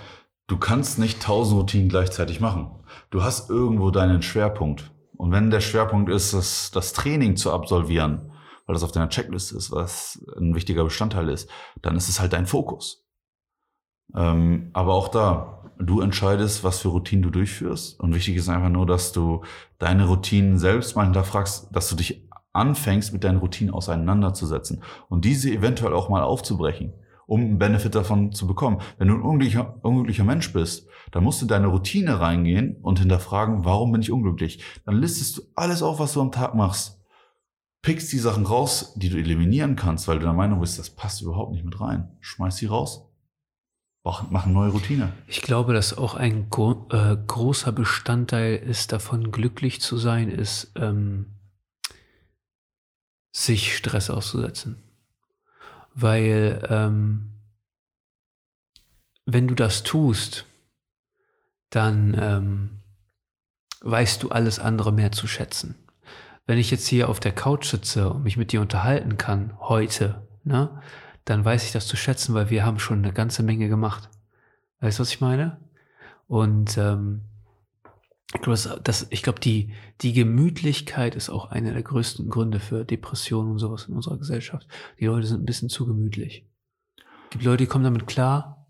du kannst nicht tausend Routinen gleichzeitig machen. Du hast irgendwo deinen Schwerpunkt. Und wenn der Schwerpunkt ist, das, das Training zu absolvieren, weil das auf deiner Checkliste ist, was ein wichtiger Bestandteil ist, dann ist es halt dein Fokus. Ähm, aber auch da, du entscheidest, was für Routinen du durchführst. Und wichtig ist einfach nur, dass du deine Routinen selbst mal hinterfragst, dass du dich anfängst, mit deinen Routinen auseinanderzusetzen und diese eventuell auch mal aufzubrechen um einen Benefit davon zu bekommen. Wenn du ein unglücklicher, unglücklicher Mensch bist, dann musst du in deine Routine reingehen und hinterfragen, warum bin ich unglücklich? Dann listest du alles auf, was du am Tag machst. Pickst die Sachen raus, die du eliminieren kannst, weil du der Meinung bist, das passt überhaupt nicht mit rein. Schmeiß sie raus. Mach, mach eine neue Routine. Ich glaube, dass auch ein gro äh, großer Bestandteil ist, davon glücklich zu sein, ist, ähm, sich Stress auszusetzen. Weil, ähm, wenn du das tust, dann ähm, weißt du alles andere mehr zu schätzen. Wenn ich jetzt hier auf der Couch sitze und mich mit dir unterhalten kann, heute, ne, dann weiß ich das zu schätzen, weil wir haben schon eine ganze Menge gemacht. Weißt du, was ich meine? Und ähm, ich glaube, das, das, ich glaube, die, die Gemütlichkeit ist auch einer der größten Gründe für Depressionen und sowas in unserer Gesellschaft. Die Leute sind ein bisschen zu gemütlich. Es gibt Leute, die kommen damit klar,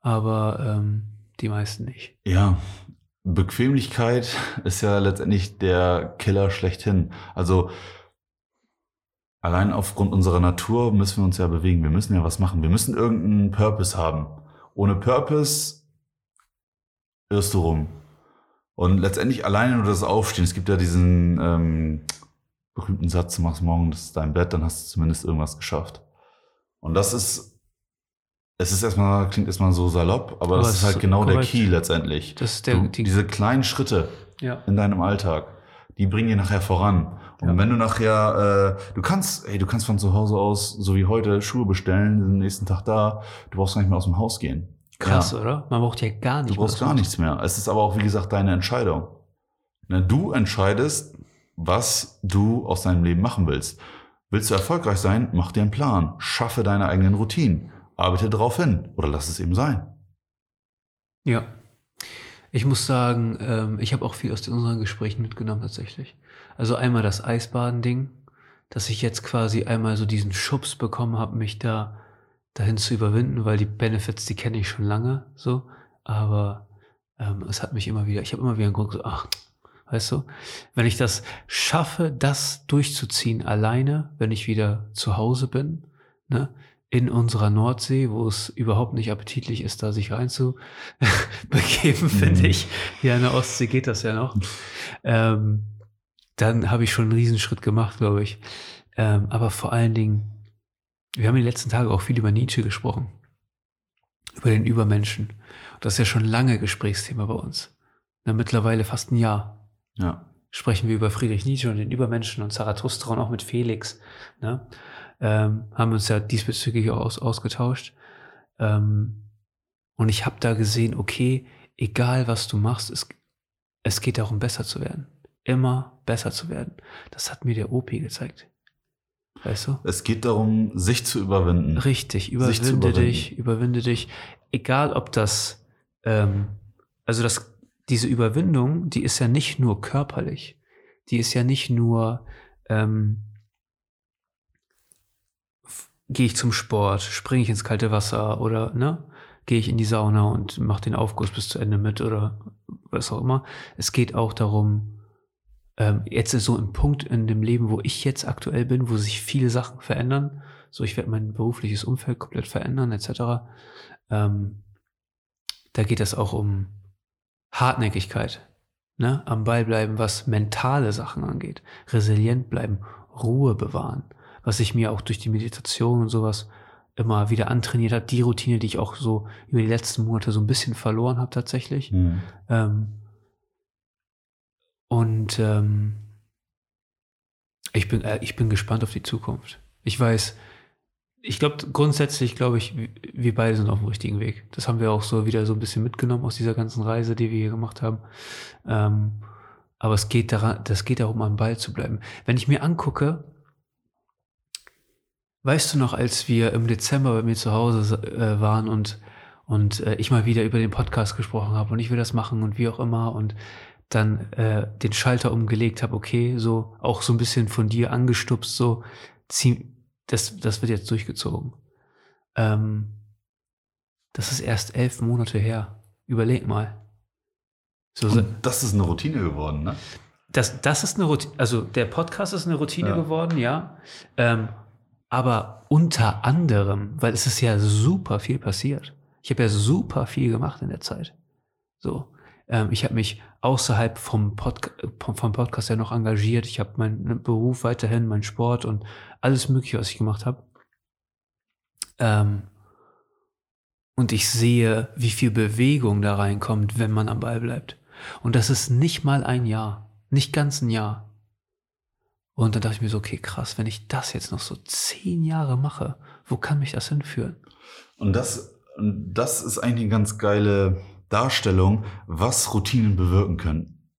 aber ähm, die meisten nicht. Ja, Bequemlichkeit ist ja letztendlich der Killer schlechthin. Also allein aufgrund unserer Natur müssen wir uns ja bewegen. Wir müssen ja was machen. Wir müssen irgendeinen Purpose haben. Ohne Purpose irrst du rum. Und letztendlich alleine nur das Aufstehen. Es gibt ja diesen ähm, berühmten Satz, du machst morgen das ist dein Bett, dann hast du zumindest irgendwas geschafft. Und das ist, es ist erstmal, klingt erstmal so salopp, aber, Aber das ist halt genau der korrekt. Key letztendlich. Das ist der, du, die, diese kleinen Schritte ja. in deinem Alltag, die bringen dir nachher voran. Und Ja. wenn du nachher, äh, du kannst, ey, du kannst von zu Hause aus, so wie heute, Schuhe bestellen, den nächsten Tag da, du brauchst gar nicht mehr aus dem Haus gehen. Krass, Ja. oder? Man braucht ja gar nicht Du brauchst gar nichts mehr. Es ist aber auch, wie gesagt, deine Entscheidung. Ne, Du entscheidest, was du aus deinem Leben machen willst. Willst du erfolgreich sein, mach dir einen Plan. Schaffe deine eigenen Routinen. Arbeite darauf hin oder lass es eben sein. Ja. Ich muss sagen, ähm, ich habe auch viel aus unseren Gesprächen mitgenommen tatsächlich. Also einmal das Eisbaden-Ding, dass ich jetzt quasi einmal so diesen Schubs bekommen habe, mich da dahin zu überwinden, weil die Benefits, die kenne ich schon lange so, aber ähm, es hat mich immer wieder, ich habe immer wieder einen Grund so, ach, weißt du, wenn ich das schaffe, das durchzuziehen alleine, wenn ich wieder zu Hause bin, ne, in unserer Nordsee, wo es überhaupt nicht appetitlich ist, da sich rein zu begeben, (laughs) finde Mhm. ich. Hier an der Ostsee geht das ja noch. Ähm, dann habe ich schon einen Riesenschritt gemacht, glaube ich. Ähm, aber vor allen Dingen, wir haben die letzten Tage auch viel über Nietzsche gesprochen. Über den Übermenschen. Das ist ja schon lange Gesprächsthema bei uns. Na, mittlerweile fast ein Jahr Ja. sprechen wir über Friedrich Nietzsche und den Übermenschen und Zarathustra und auch mit Felix. Ne? Ähm, haben uns ja diesbezüglich auch aus, ausgetauscht. Ähm, und ich habe da gesehen, okay, egal was du machst, es, es geht darum, besser zu werden. Immer besser zu werden. Das hat mir der OP gezeigt. Weißt du? Es geht darum, sich zu überwinden. Richtig, überwinde überwinden. dich, überwinde dich. Egal ob das, ähm, also das, diese Überwindung, die ist ja nicht nur körperlich, die ist ja nicht nur, ähm, gehe ich zum Sport, springe ich ins kalte Wasser oder ne, gehe ich in die Sauna und mache den Aufguss bis zu Ende mit oder was auch immer. Es geht auch darum, ähm, jetzt ist so ein Punkt in dem Leben, wo ich jetzt aktuell bin, wo sich viele Sachen verändern. So, ich werde mein berufliches Umfeld komplett verändern, etc. Ähm, da geht es auch um Hartnäckigkeit, ne? am Ball bleiben, was mentale Sachen angeht, resilient bleiben, Ruhe bewahren, was ich mir auch durch die Meditation und sowas immer wieder antrainiert habe, die Routine, die ich auch so über die letzten Monate so ein bisschen verloren habe tatsächlich. Mhm. Ähm, und ähm, ich, bin, äh, ich bin gespannt auf die Zukunft. Ich weiß, ich glaube, grundsätzlich glaube ich, wir- beide sind auf dem richtigen Weg. Das haben wir auch so wieder so ein bisschen mitgenommen aus dieser ganzen Reise, die wir hier gemacht haben. Ähm, aber es geht daran, das geht darum, am Ball zu bleiben. Wenn ich mir angucke, weißt du noch, als wir im Dezember bei mir zu Hause äh, waren und, und äh, ich mal wieder über den Podcast gesprochen habe und ich will das machen und wie auch immer und dann äh, den Schalter umgelegt habe, okay, so auch so ein bisschen von dir angestupst, so zieh, das, das wird jetzt durchgezogen. Ähm, das ist erst elf Monate her. Überleg mal. So, Und das ist eine Routine geworden, ne? das, das ist eine Routine, also der Podcast ist eine Routine Ja. geworden, ja. Ähm, aber unter anderem, weil es ist ja super viel passiert. Ich habe ja super viel gemacht in der Zeit. So. Ähm, ich habe mich außerhalb vom, vom vom Podcast ja noch engagiert. Ich habe meinen Beruf weiterhin, meinen Sport und alles Mögliche, was ich gemacht habe. Ähm, und ich sehe, wie viel Bewegung da reinkommt, wenn man am Ball bleibt. Und das ist nicht mal ein Jahr, nicht ganz ein Jahr. Und dann dachte ich mir so, okay, krass, wenn ich das jetzt noch so zehn Jahre mache, wo kann mich das hinführen? Und das, das ist eigentlich eine ganz geile Darstellung, was Routinen bewirken können.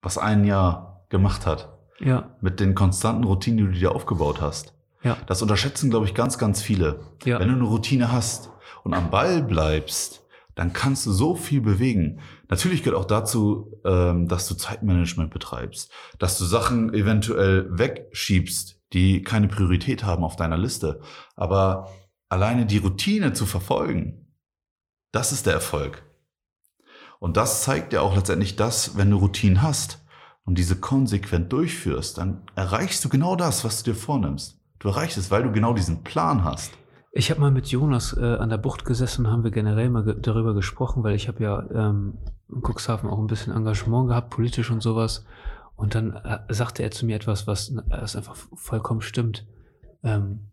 Was ein Jahr gemacht hat. Ja, Mit den konstanten Routinen, die du dir aufgebaut hast. ja, Das unterschätzen, glaube ich, ganz, ganz viele. ja. Wenn du eine Routine hast und am Ball bleibst, dann kannst du so viel bewegen. Natürlich gehört auch dazu, ähm, dass du Zeitmanagement betreibst, dass du Sachen eventuell wegschiebst, die keine Priorität haben auf deiner Liste. Aber alleine die Routine zu verfolgen, das ist der Erfolg. Und das zeigt ja auch letztendlich das, wenn du Routinen hast und diese konsequent durchführst, dann erreichst du genau das, was du dir vornimmst. Du erreichst es, weil du genau diesen Plan hast. Ich habe mal mit Jonas äh, an der Bucht gesessen, haben wir generell mal ge darüber gesprochen, weil ich habe ja ähm, in Cuxhaven auch ein bisschen Engagement gehabt, politisch und sowas. Und dann äh, sagte er zu mir etwas, was, was einfach vollkommen stimmt. Ähm,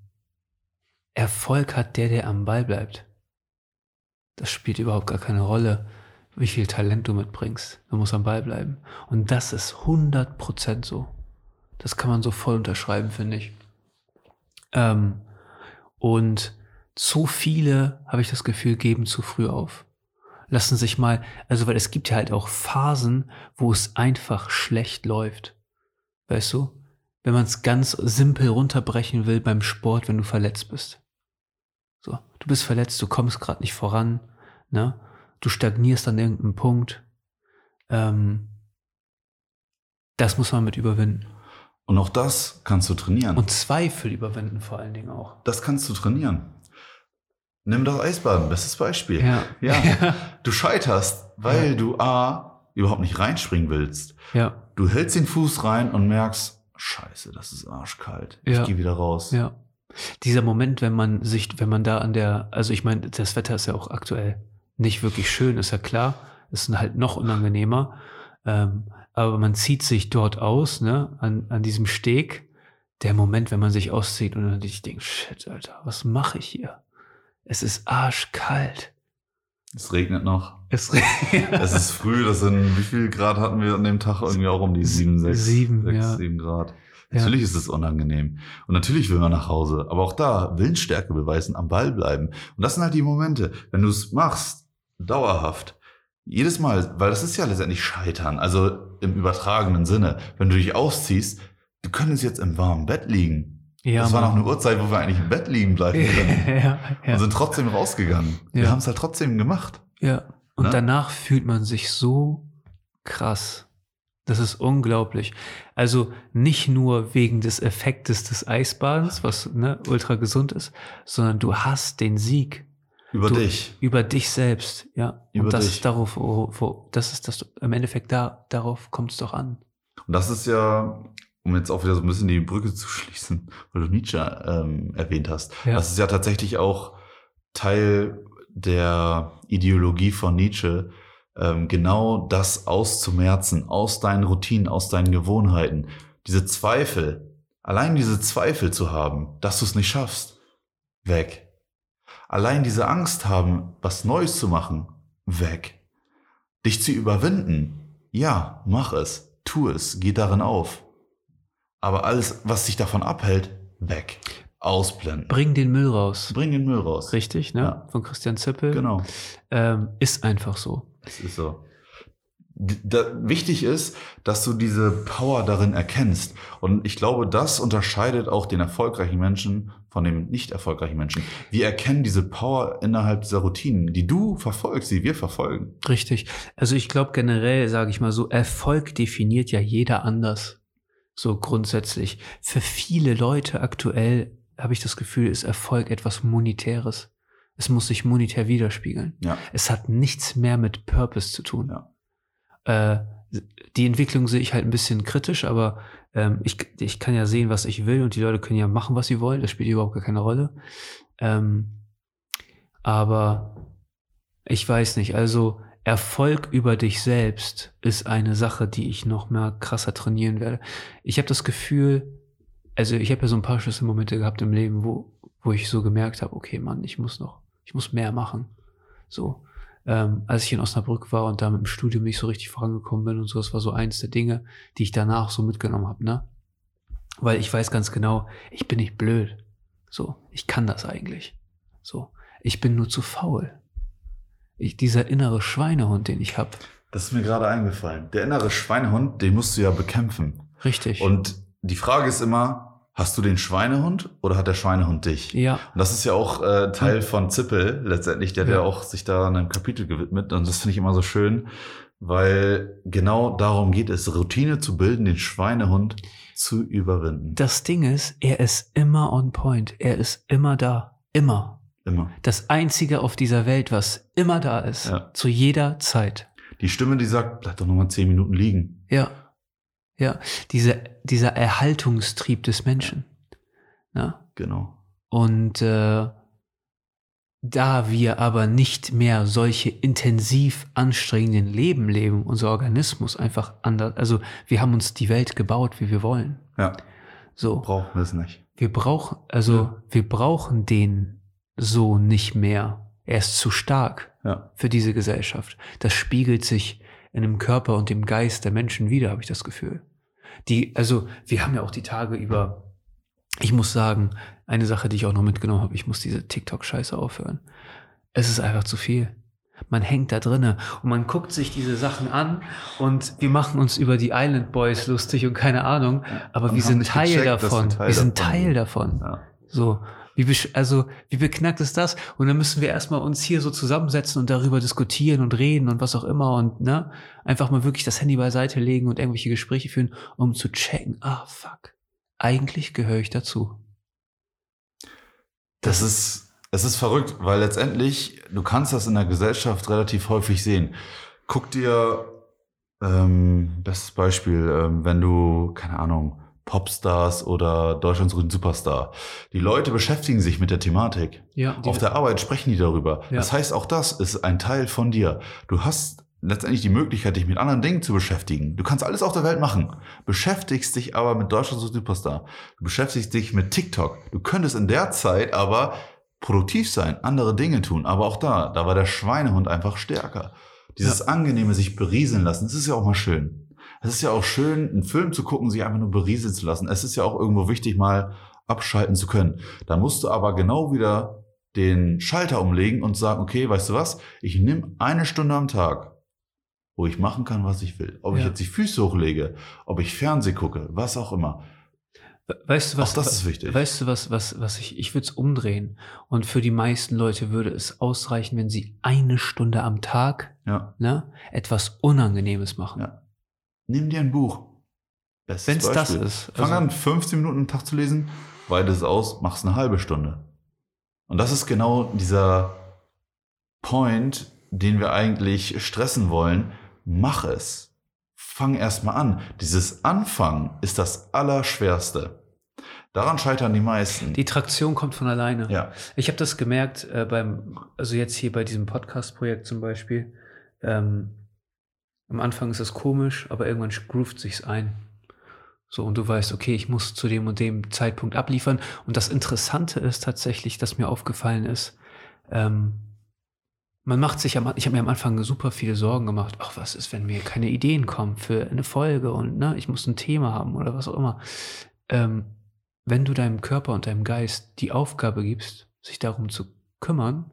Erfolg hat der, der am Ball bleibt. Das spielt überhaupt gar keine Rolle, wie viel Talent du mitbringst. Du musst am Ball bleiben. Und das ist 100% so. Das kann man so voll unterschreiben, finde ich. Ähm, und zu viele, habe ich das Gefühl, geben zu früh auf. Lassen sich mal, also weil es gibt ja halt auch Phasen, wo es einfach schlecht läuft. Weißt du? Wenn man es ganz simpel runterbrechen will beim Sport, wenn du verletzt bist. So, du bist verletzt, du kommst gerade nicht voran, ne? Du stagnierst an irgendeinem Punkt. Ähm, das muss man mit überwinden. Und auch das kannst du trainieren. Und Zweifel überwinden vor allen Dingen auch. Das kannst du trainieren. Nimm das Eisbaden, bestes Beispiel. Ja. (laughs) ja. Du scheiterst, weil ja. du A, überhaupt nicht reinspringen willst. Ja. Du hältst den Fuß rein und merkst, scheiße, das ist arschkalt. Ich Ja. gehe wieder raus. Ja. Dieser Moment, wenn man sich, wenn man da an der, also ich meine, das Wetter ist ja auch aktuell nicht wirklich schön, ist ja klar. Ist halt noch unangenehmer. Ähm, aber man zieht sich dort aus, ne, an, an diesem Steg. Der Moment, wenn man sich auszieht und dann ich denke, shit, Alter, was mache ich hier? Es ist arschkalt. Es regnet noch. Es, (laughs) Es ist früh, das sind, wie viel Grad hatten wir an dem Tag? Irgendwie auch um die sieben, sechs, Sieben, sechs, ja. sieben Grad. Ja. Natürlich ist es unangenehm. Und natürlich will man nach Hause. Aber auch da Willensstärke beweisen, am Ball bleiben. Und das sind halt die Momente, wenn du es machst, dauerhaft, jedes Mal, weil das ist ja letztendlich Scheitern, also im übertragenen Sinne. Wenn du dich ausziehst, du könntest jetzt im warmen Bett liegen. ja, das war noch Mann. eine Uhrzeit, wo wir eigentlich im Bett liegen bleiben (laughs) können. ja, ja. Und sind trotzdem rausgegangen. Wir Ja. haben es halt trotzdem gemacht. Ja, und Ne? danach fühlt man sich so krass. Das ist unglaublich. Also nicht nur wegen des Effektes des Eisbadens, was ne, ultra gesund ist, sondern du hast den Sieg Über Du- dich. über dich selbst, ja. Über und das dich. ist darauf, wo, wo, das ist das, im Endeffekt da, darauf kommt es doch an. Und das ist ja, um jetzt auch wieder so ein bisschen die Brücke zu schließen, weil du Nietzsche ähm, erwähnt hast. Ja. Das ist ja tatsächlich auch Teil der Ideologie von Nietzsche, ähm, genau das auszumerzen, aus deinen Routinen, aus deinen Gewohnheiten. Diese Zweifel, allein diese Zweifel zu haben, dass du es nicht schaffst, weg. Allein diese Angst haben, was Neues zu machen, weg. Dich zu überwinden, ja, mach es, tu es, geh darin auf. Aber alles, was dich davon abhält, weg. Ausblenden. Bring den Müll raus. Bring den Müll raus. Richtig, ne? Ja. Von Christian Zippel. Genau. Ähm, ist einfach so. Es ist so. Da, wichtig ist, dass du diese Power darin erkennst. Und ich glaube, das unterscheidet auch den erfolgreichen Menschen von dem nicht erfolgreichen Menschen. Wir erkennen diese Power innerhalb dieser Routinen, die du verfolgst, die wir verfolgen. Richtig. Also ich glaube generell, sage ich mal so, Erfolg definiert ja jeder anders. So grundsätzlich. Für viele Leute aktuell habe ich das Gefühl, ist Erfolg etwas Monetäres. Es muss sich monetär widerspiegeln. Ja. Es hat nichts mehr mit Purpose zu tun. Ja. Äh, die Entwicklung sehe ich halt ein bisschen kritisch, aber ähm, ich, ich kann ja sehen, was ich will und die Leute können ja machen, was sie wollen. Das spielt überhaupt gar keine Rolle. Ähm, aber ich weiß nicht, also Erfolg über dich selbst ist eine Sache, die ich noch mehr krasser trainieren werde. Ich habe das Gefühl, also ich habe ja so ein paar Schlüsselmomente gehabt im Leben, wo, wo ich so gemerkt habe, okay, Mann, ich muss noch, ich muss mehr machen. So, ähm, als ich in Osnabrück war und da mit dem Studium nicht so richtig vorangekommen bin und so, das war so eins der Dinge, die ich danach so mitgenommen habe, ne? Weil ich weiß ganz genau, ich bin nicht blöd. So, ich kann das eigentlich. So, ich bin nur zu faul. Ich, dieser innere Schweinehund, den ich habe. Das ist mir gerade eingefallen. Der innere Schweinehund, den musst du ja bekämpfen. Richtig. Und die Frage ist immer, hast du den Schweinehund oder hat der Schweinehund dich? ja, Und das ist ja auch äh, Teil von Zippel letztendlich, der ja. Ja. auch sich da einem Kapitel gewidmet. Und das finde ich immer so schön, weil genau darum geht es, Routine zu bilden, den Schweinehund zu überwinden. das Ding ist, er ist immer on point. Er ist immer da. Immer. Immer. Das Einzige auf dieser Welt, was immer da ist. Ja. Zu jeder Zeit. Die Stimme, die sagt, bleib doch nochmal zehn Minuten liegen. Ja. Ja. Diese, dieser Erhaltungstrieb des Menschen. Ne? Genau. Und äh, da wir aber nicht mehr solche intensiv anstrengenden Leben leben, unser Organismus einfach anders, also wir haben uns die Welt gebaut, wie wir wollen. Ja, So. brauchen wir es nicht. Wir brauchen, also Ja. wir brauchen den so nicht mehr. Er ist zu stark Ja. für diese Gesellschaft. Das spiegelt sich in dem Körper und dem Geist der Menschen wieder, habe ich das Gefühl. Die, also wir haben ja auch die Tage über, ich muss sagen, eine Sache, die ich auch noch mitgenommen habe, ich muss diese TikTok-Scheiße aufhören. Es ist einfach zu viel. Man hängt da drinne und man guckt sich diese Sachen an und wir machen uns über die Island Boys lustig und keine Ahnung, aber Und wir sind Teil gecheckt, davon. wir Teil wir sind Teil davon. Ja. So, wie, also, wie beknackt ist das? Und dann müssen wir erstmal uns hier so zusammensetzen und darüber diskutieren und reden und was auch immer und, ne, einfach mal wirklich das Handy beiseite legen und irgendwelche Gespräche führen, um zu checken, ah, fuck, eigentlich gehöre ich dazu. Das ist, es ist verrückt, weil letztendlich, du kannst das in der Gesellschaft relativ häufig sehen. Guck dir, ähm, bestes Beispiel, ähm, wenn du, keine Ahnung, Popstars oder Deutschlands grünen Superstar. Die Leute beschäftigen sich mit der Thematik. Ja, Auf der Arbeit sprechen die darüber. Ja. Das heißt, auch das ist ein Teil von dir. Du hast letztendlich die Möglichkeit, dich mit anderen Dingen zu beschäftigen. Du kannst alles auf der Welt machen. Beschäftigst dich aber mit Deutschlands Superstar. Du beschäftigst dich mit TikTok. Du könntest in der Zeit aber produktiv sein, andere Dinge tun. Aber auch da, da war der Schweinehund einfach stärker. Dieses angenehme sich berieseln lassen, das ist ja auch mal schön. Es ist ja auch schön, einen Film zu gucken, sich einfach nur berieseln zu lassen. Es ist ja auch irgendwo wichtig, mal abschalten zu können. Da musst du aber genau wieder den Schalter umlegen und sagen, okay, weißt du was? Ich nehme eine Stunde am Tag, wo ich machen kann, was ich will. Ob ich Ja. jetzt die Füße hochlege, ob ich Fernseh gucke, was auch immer. We- Weißt du was? Auch das ist wichtig. Weißt du was, was, was ich, ich würde es umdrehen. Und für die meisten Leute würde es ausreichen, wenn sie eine Stunde am Tag, Ja. ne, etwas Unangenehmes machen. Ja. Nimm dir ein Buch. Wenn es das ist. Fang Also- an, 15 Minuten am Tag zu lesen, weite es aus, mach's eine halbe Stunde. Und das ist genau dieser Point, den wir eigentlich stressen wollen. Mach es. Fang erst mal an. Dieses Anfangen ist das Allerschwerste. Daran scheitern die meisten. Die Traktion kommt von alleine. ja, Ich habe das gemerkt äh, beim, also jetzt hier bei diesem Podcast-Projekt zum Beispiel. Ähm, am Anfang ist es komisch, aber irgendwann groovt sich's ein. So, und du weißt, okay, ich muss zu dem und dem Zeitpunkt abliefern. Und das Interessante ist tatsächlich, dass mir aufgefallen ist, ähm, man macht sich am, ich habe mir am Anfang super viele Sorgen gemacht. Ach, was ist, wenn mir keine Ideen kommen für eine Folge und ne, ich muss ein Thema haben oder was auch immer. Ähm, wenn du deinem Körper und deinem Geist die Aufgabe gibst, sich darum zu kümmern,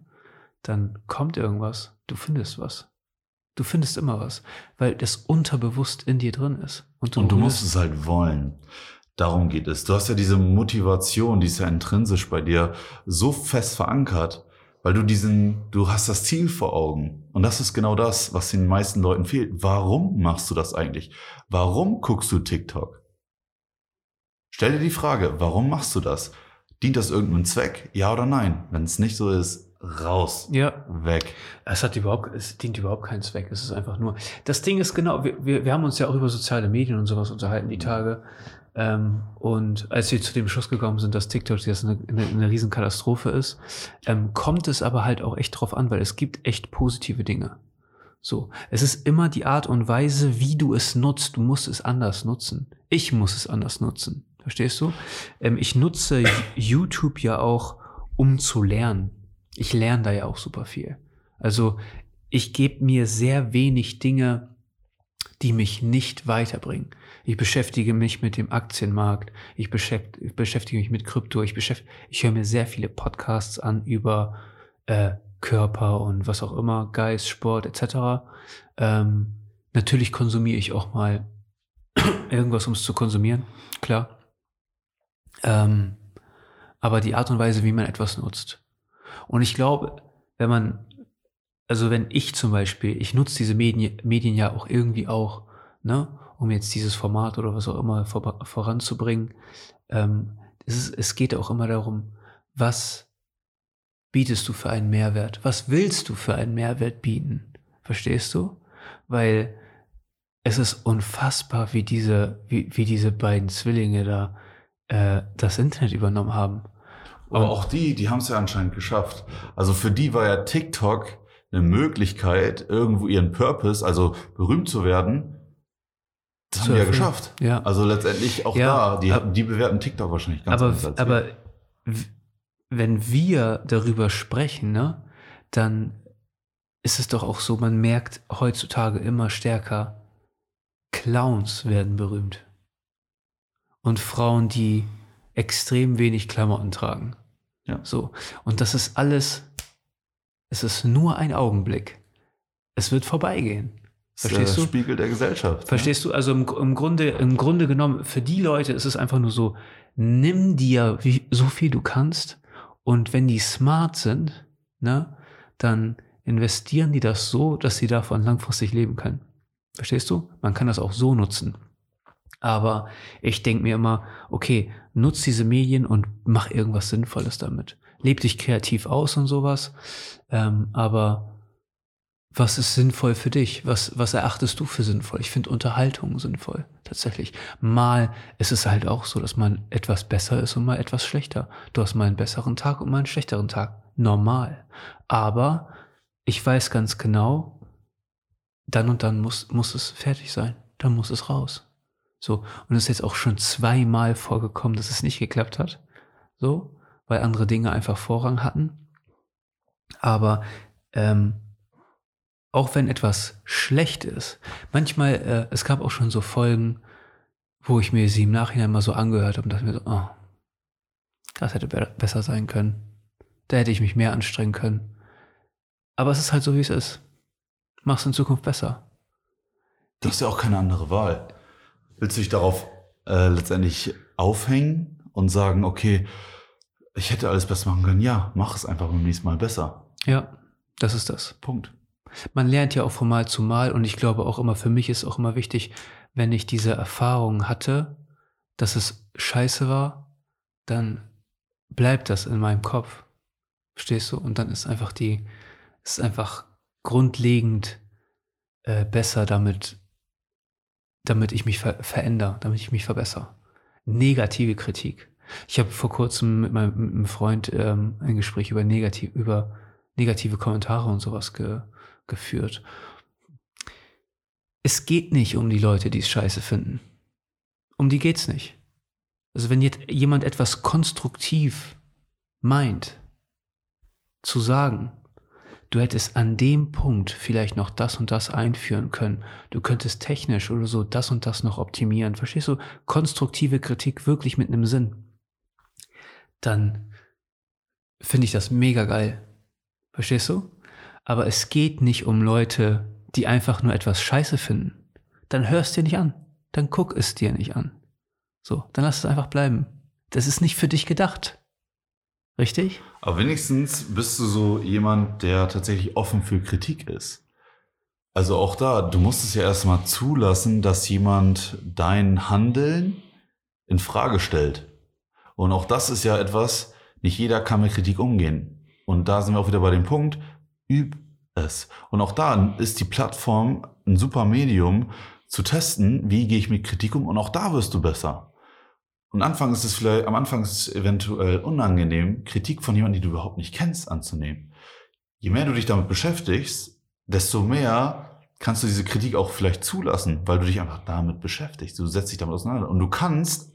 dann kommt irgendwas. Du findest was. Du findest immer was, weil das unterbewusst in dir drin ist. und du musst es halt wollen. Darum geht es. Du hast ja diese Motivation, die ist ja intrinsisch bei dir so fest verankert, weil du diesen, du hast das Ziel vor Augen. Und das ist genau das, was den meisten Leuten fehlt. Warum machst du das eigentlich? Warum guckst du TikTok? Stell dir die Frage, warum machst du das? Dient das irgendeinem Zweck? Ja oder nein? Wenn es nicht so ist, raus, Ja, weg. es hat überhaupt, es dient überhaupt keinen Zweck. Es ist einfach nur. Das Ding ist genau, wir, wir, wir haben uns ja auch über soziale Medien und sowas unterhalten die Tage. Ähm, und als wir zu dem Schluss gekommen sind, dass TikTok jetzt eine, eine, eine Riesenkatastrophe ist, ähm, kommt es aber halt auch echt drauf an, weil es gibt echt positive Dinge. So, es ist immer die Art und Weise, wie du es nutzt. Du musst es anders nutzen. Ich muss es anders nutzen. Verstehst du? Ähm, ich nutze (coughs) YouTube ja auch, um zu lernen. Ich lerne da ja auch super viel. Also ich gebe mir sehr wenig Dinge, die mich nicht weiterbringen. Ich beschäftige mich mit dem Aktienmarkt, ich beschäft, ich beschäftige mich mit Krypto, ich, ich höre mir sehr viele Podcasts an über äh, Körper und was auch immer, Geist, Sport etc. Ähm, natürlich konsumiere ich auch mal (clears throat) irgendwas, um es zu konsumieren, klar. Ähm, aber die Art und Weise, wie man etwas nutzt. Und ich glaube, wenn man, also wenn ich zum Beispiel, ich nutze diese Medien, Medien ja auch irgendwie auch, ne, um jetzt dieses Format oder was auch immer vor, voranzubringen. Ähm, es, ist, es geht auch immer darum, was bietest du für einen Mehrwert? Was willst du für einen Mehrwert bieten? Verstehst du? Weil es ist unfassbar, wie diese, wie, wie diese beiden Zwillinge da äh, das Internet übernommen haben. Aber auch die, die haben es ja anscheinend geschafft. Also für die war ja TikTok eine Möglichkeit, irgendwo ihren Purpose, also berühmt zu werden. Das haben die ja geschafft. Ja. Also letztendlich auch Ja, da, die, ab- die bewerten TikTok wahrscheinlich ganz aber, anders aber wenn wir darüber sprechen, ne, dann ist es doch auch so, man merkt heutzutage immer stärker, Clowns werden berühmt. Und Frauen, die extrem wenig Klamotten tragen. Ja. So. Und das ist alles, es ist nur ein Augenblick. Es wird vorbeigehen. Das ist Verstehst der du? Spiegel der Gesellschaft. Verstehst du? Also im, im, Grunde, im Grunde genommen, für die Leute ist es einfach nur so, nimm dir wie, so viel du kannst und wenn die smart sind, ne, dann investieren die das so, dass sie davon langfristig leben können. Verstehst du? Man kann das auch so nutzen. Aber ich denke mir immer, okay, nutz diese Medien und mach irgendwas Sinnvolles damit. Leb dich kreativ aus und sowas. Ähm, aber was ist sinnvoll für dich? Was, was erachtest du für sinnvoll? Ich finde Unterhaltung sinnvoll, tatsächlich. Mal ist es halt auch so, dass man etwas besser ist und mal etwas schlechter. Du hast mal einen besseren Tag und mal einen schlechteren Tag. Normal. Aber ich weiß ganz genau, dann und dann muss, muss es fertig sein. Dann muss es raus. So. Und es ist jetzt auch schon zweimal vorgekommen, dass es nicht geklappt hat. So. Weil andere Dinge einfach Vorrang hatten. Aber, ähm, auch wenn etwas schlecht ist, manchmal, äh, es gab auch schon so Folgen, wo ich mir sie im Nachhinein mal so angehört habe und dachte mir so, oh, das hätte be besser sein können. Da hätte ich mich mehr anstrengen können. Aber es ist halt so, wie es ist. Mach's in Zukunft besser. Du hast ja auch keine andere Wahl. Willst du dich darauf äh, letztendlich aufhängen und sagen, okay, ich hätte alles besser machen können? Ja, mach es einfach beim nächsten Mal besser. Ja, das ist das. Punkt. Man lernt ja auch von Mal zu Mal und ich glaube auch immer, für mich ist auch immer wichtig, wenn ich diese Erfahrung hatte, dass es scheiße war, dann bleibt das in meinem Kopf. Verstehst du? Und dann ist einfach die, ist einfach grundlegend äh, besser damit, damit ich mich ver verändere, damit ich mich verbessere. Negative Kritik. Ich habe vor kurzem mit meinem, mit einem Freund ähm, ein Gespräch über negativ, über negative Kommentare und sowas ge, geführt. Es geht nicht um die Leute, die es scheiße finden. Um die geht's nicht. Also wenn jetzt jemand etwas konstruktiv meint, zu sagen, du hättest an dem Punkt vielleicht noch das und das einführen können, du könntest technisch oder so das und das noch optimieren, verstehst du? Konstruktive Kritik wirklich mit einem Sinn. Dann finde ich das mega geil. Verstehst du? Aber es geht nicht um Leute, die einfach nur etwas scheiße finden. Dann hörst dir nicht an. Dann guck es dir nicht an. So, dann lass es einfach bleiben. Das ist nicht für dich gedacht. Richtig? Aber wenigstens bist du so jemand, der tatsächlich offen für Kritik ist. Also auch da, du musst es ja erstmal zulassen, dass jemand dein Handeln in Frage stellt. Und auch das ist ja etwas, nicht jeder kann mit Kritik umgehen. Und da sind wir auch wieder bei dem Punkt, üb es. Und auch da ist die Plattform ein super Medium zu testen, wie gehe ich mit Kritik um und auch da wirst du besser. Und Anfang ist es vielleicht, am Anfang ist es eventuell unangenehm, Kritik von jemandem, die du überhaupt nicht kennst, anzunehmen. Je mehr du dich damit beschäftigst, desto mehr kannst du diese Kritik auch vielleicht zulassen, weil du dich einfach damit beschäftigst. Du setzt dich damit auseinander. Und du kannst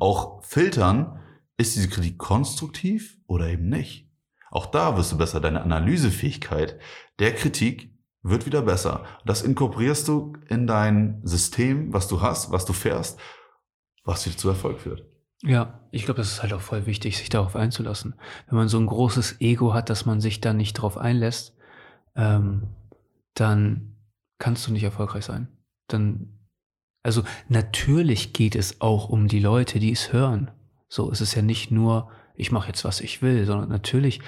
auch filtern, ist diese Kritik konstruktiv oder eben nicht. Auch da wirst du besser. Deine Analysefähigkeit der Kritik wird wieder besser. Das inkorporierst du in dein System, was du hast, was du fährst, was wieder zu Erfolg führt. Ja, ich glaube, das ist halt auch voll wichtig, sich darauf einzulassen. Wenn man so ein großes Ego hat, dass man sich da nicht drauf einlässt, ähm, dann kannst du nicht erfolgreich sein. Dann, also natürlich geht es auch um die Leute, die es hören. So ist es ja nicht nur, ich mache jetzt, was ich will, sondern natürlich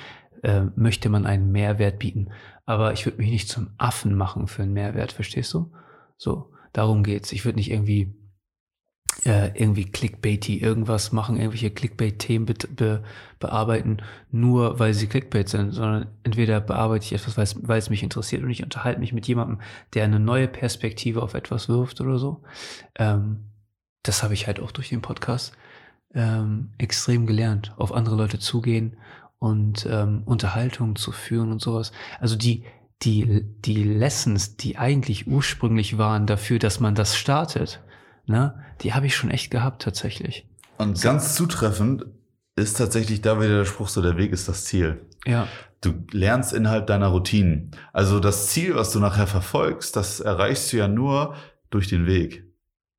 äh, möchte man einen Mehrwert bieten. Aber ich würde mich nicht zum Affen machen für einen Mehrwert, verstehst du? So, darum geht's. Ich würde nicht irgendwie äh, irgendwie clickbaity irgendwas machen, irgendwelche Clickbait-Themen be be bearbeiten, nur weil sie Clickbait sind, sondern entweder bearbeite ich etwas, weil es, weil es mich interessiert und ich unterhalte mich mit jemandem, der eine neue Perspektive auf etwas wirft oder so. Ähm, das habe ich halt auch durch den Podcast. ähm, extrem gelernt, auf andere Leute zugehen und ähm, Unterhaltung zu führen und sowas. Also die, die, die Lessons, die eigentlich ursprünglich waren dafür, dass man das startet, ne, die habe ich schon echt gehabt tatsächlich. Und ganz zutreffend ist tatsächlich da wieder der Spruch so, der Weg ist das Ziel. Ja. Du lernst innerhalb deiner Routinen. Also das Ziel, was du nachher verfolgst, das erreichst du ja nur durch den Weg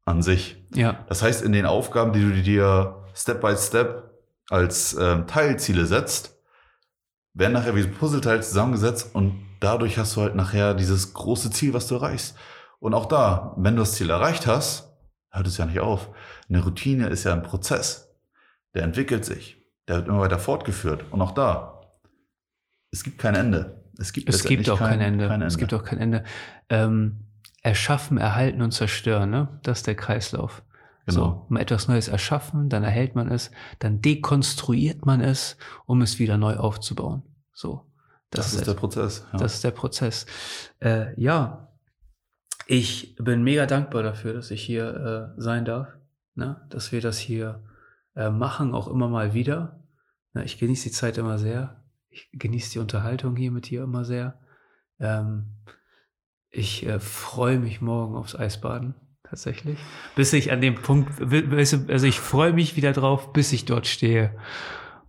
an sich. Ja. Das heißt, in den Aufgaben, die du dir Step by Step als ähm, Teilziele setzt, werden nachher wie Puzzleteile zusammengesetzt und dadurch hast du halt nachher dieses große Ziel, was du erreichst. Und auch da, wenn du das Ziel erreicht hast, hört es ja nicht auf. Eine Routine ist ja ein Prozess. Der entwickelt sich. Der wird immer weiter fortgeführt. Und auch da, es gibt kein Ende. Es gibt, es gibt auch kein, kein, Ende. kein, Ende. Es gibt auch kein Ende. Ähm, erschaffen, erhalten und zerstören, ne? Das ist der Kreislauf. Genau. So, mal etwas Neues erschaffen, dann erhält man es, dann dekonstruiert man es, um es wieder neu aufzubauen. So. Das, das ist, ist der Prozess. Ja. Das ist der Prozess. Äh, ja, ich bin mega dankbar dafür, dass ich hier äh, sein darf, ne? dass wir das hier äh, machen, auch immer mal wieder. Ne? Ich genieße die Zeit immer sehr. Ich genieße die Unterhaltung hier mit dir immer sehr. Ähm, ich äh, freue mich morgen aufs Eisbaden tatsächlich. Bis ich an dem Punkt, also ich freue mich wieder drauf, bis ich dort stehe.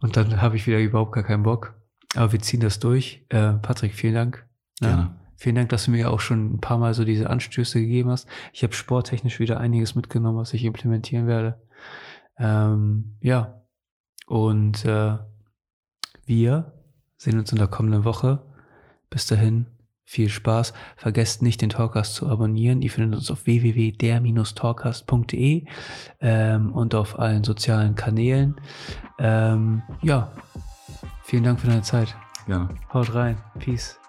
Und dann habe ich wieder überhaupt gar keinen Bock. Aber wir ziehen das durch. Äh, Patrick, vielen Dank. Ne? Gerne. Vielen Dank, dass du mir auch schon ein paar Mal so diese Anstöße gegeben hast. Ich habe sporttechnisch wieder einiges mitgenommen, was ich implementieren werde. Ähm, ja. Und äh, wir sehen uns in der kommenden Woche. Bis dahin, viel Spaß. Vergesst nicht, den Talkcast zu abonnieren. Ihr findet uns auf www.der-talkcast.de ähm, und auf allen sozialen Kanälen. Ähm, ja, vielen Dank für deine Zeit. Gerne. Haut rein. Peace.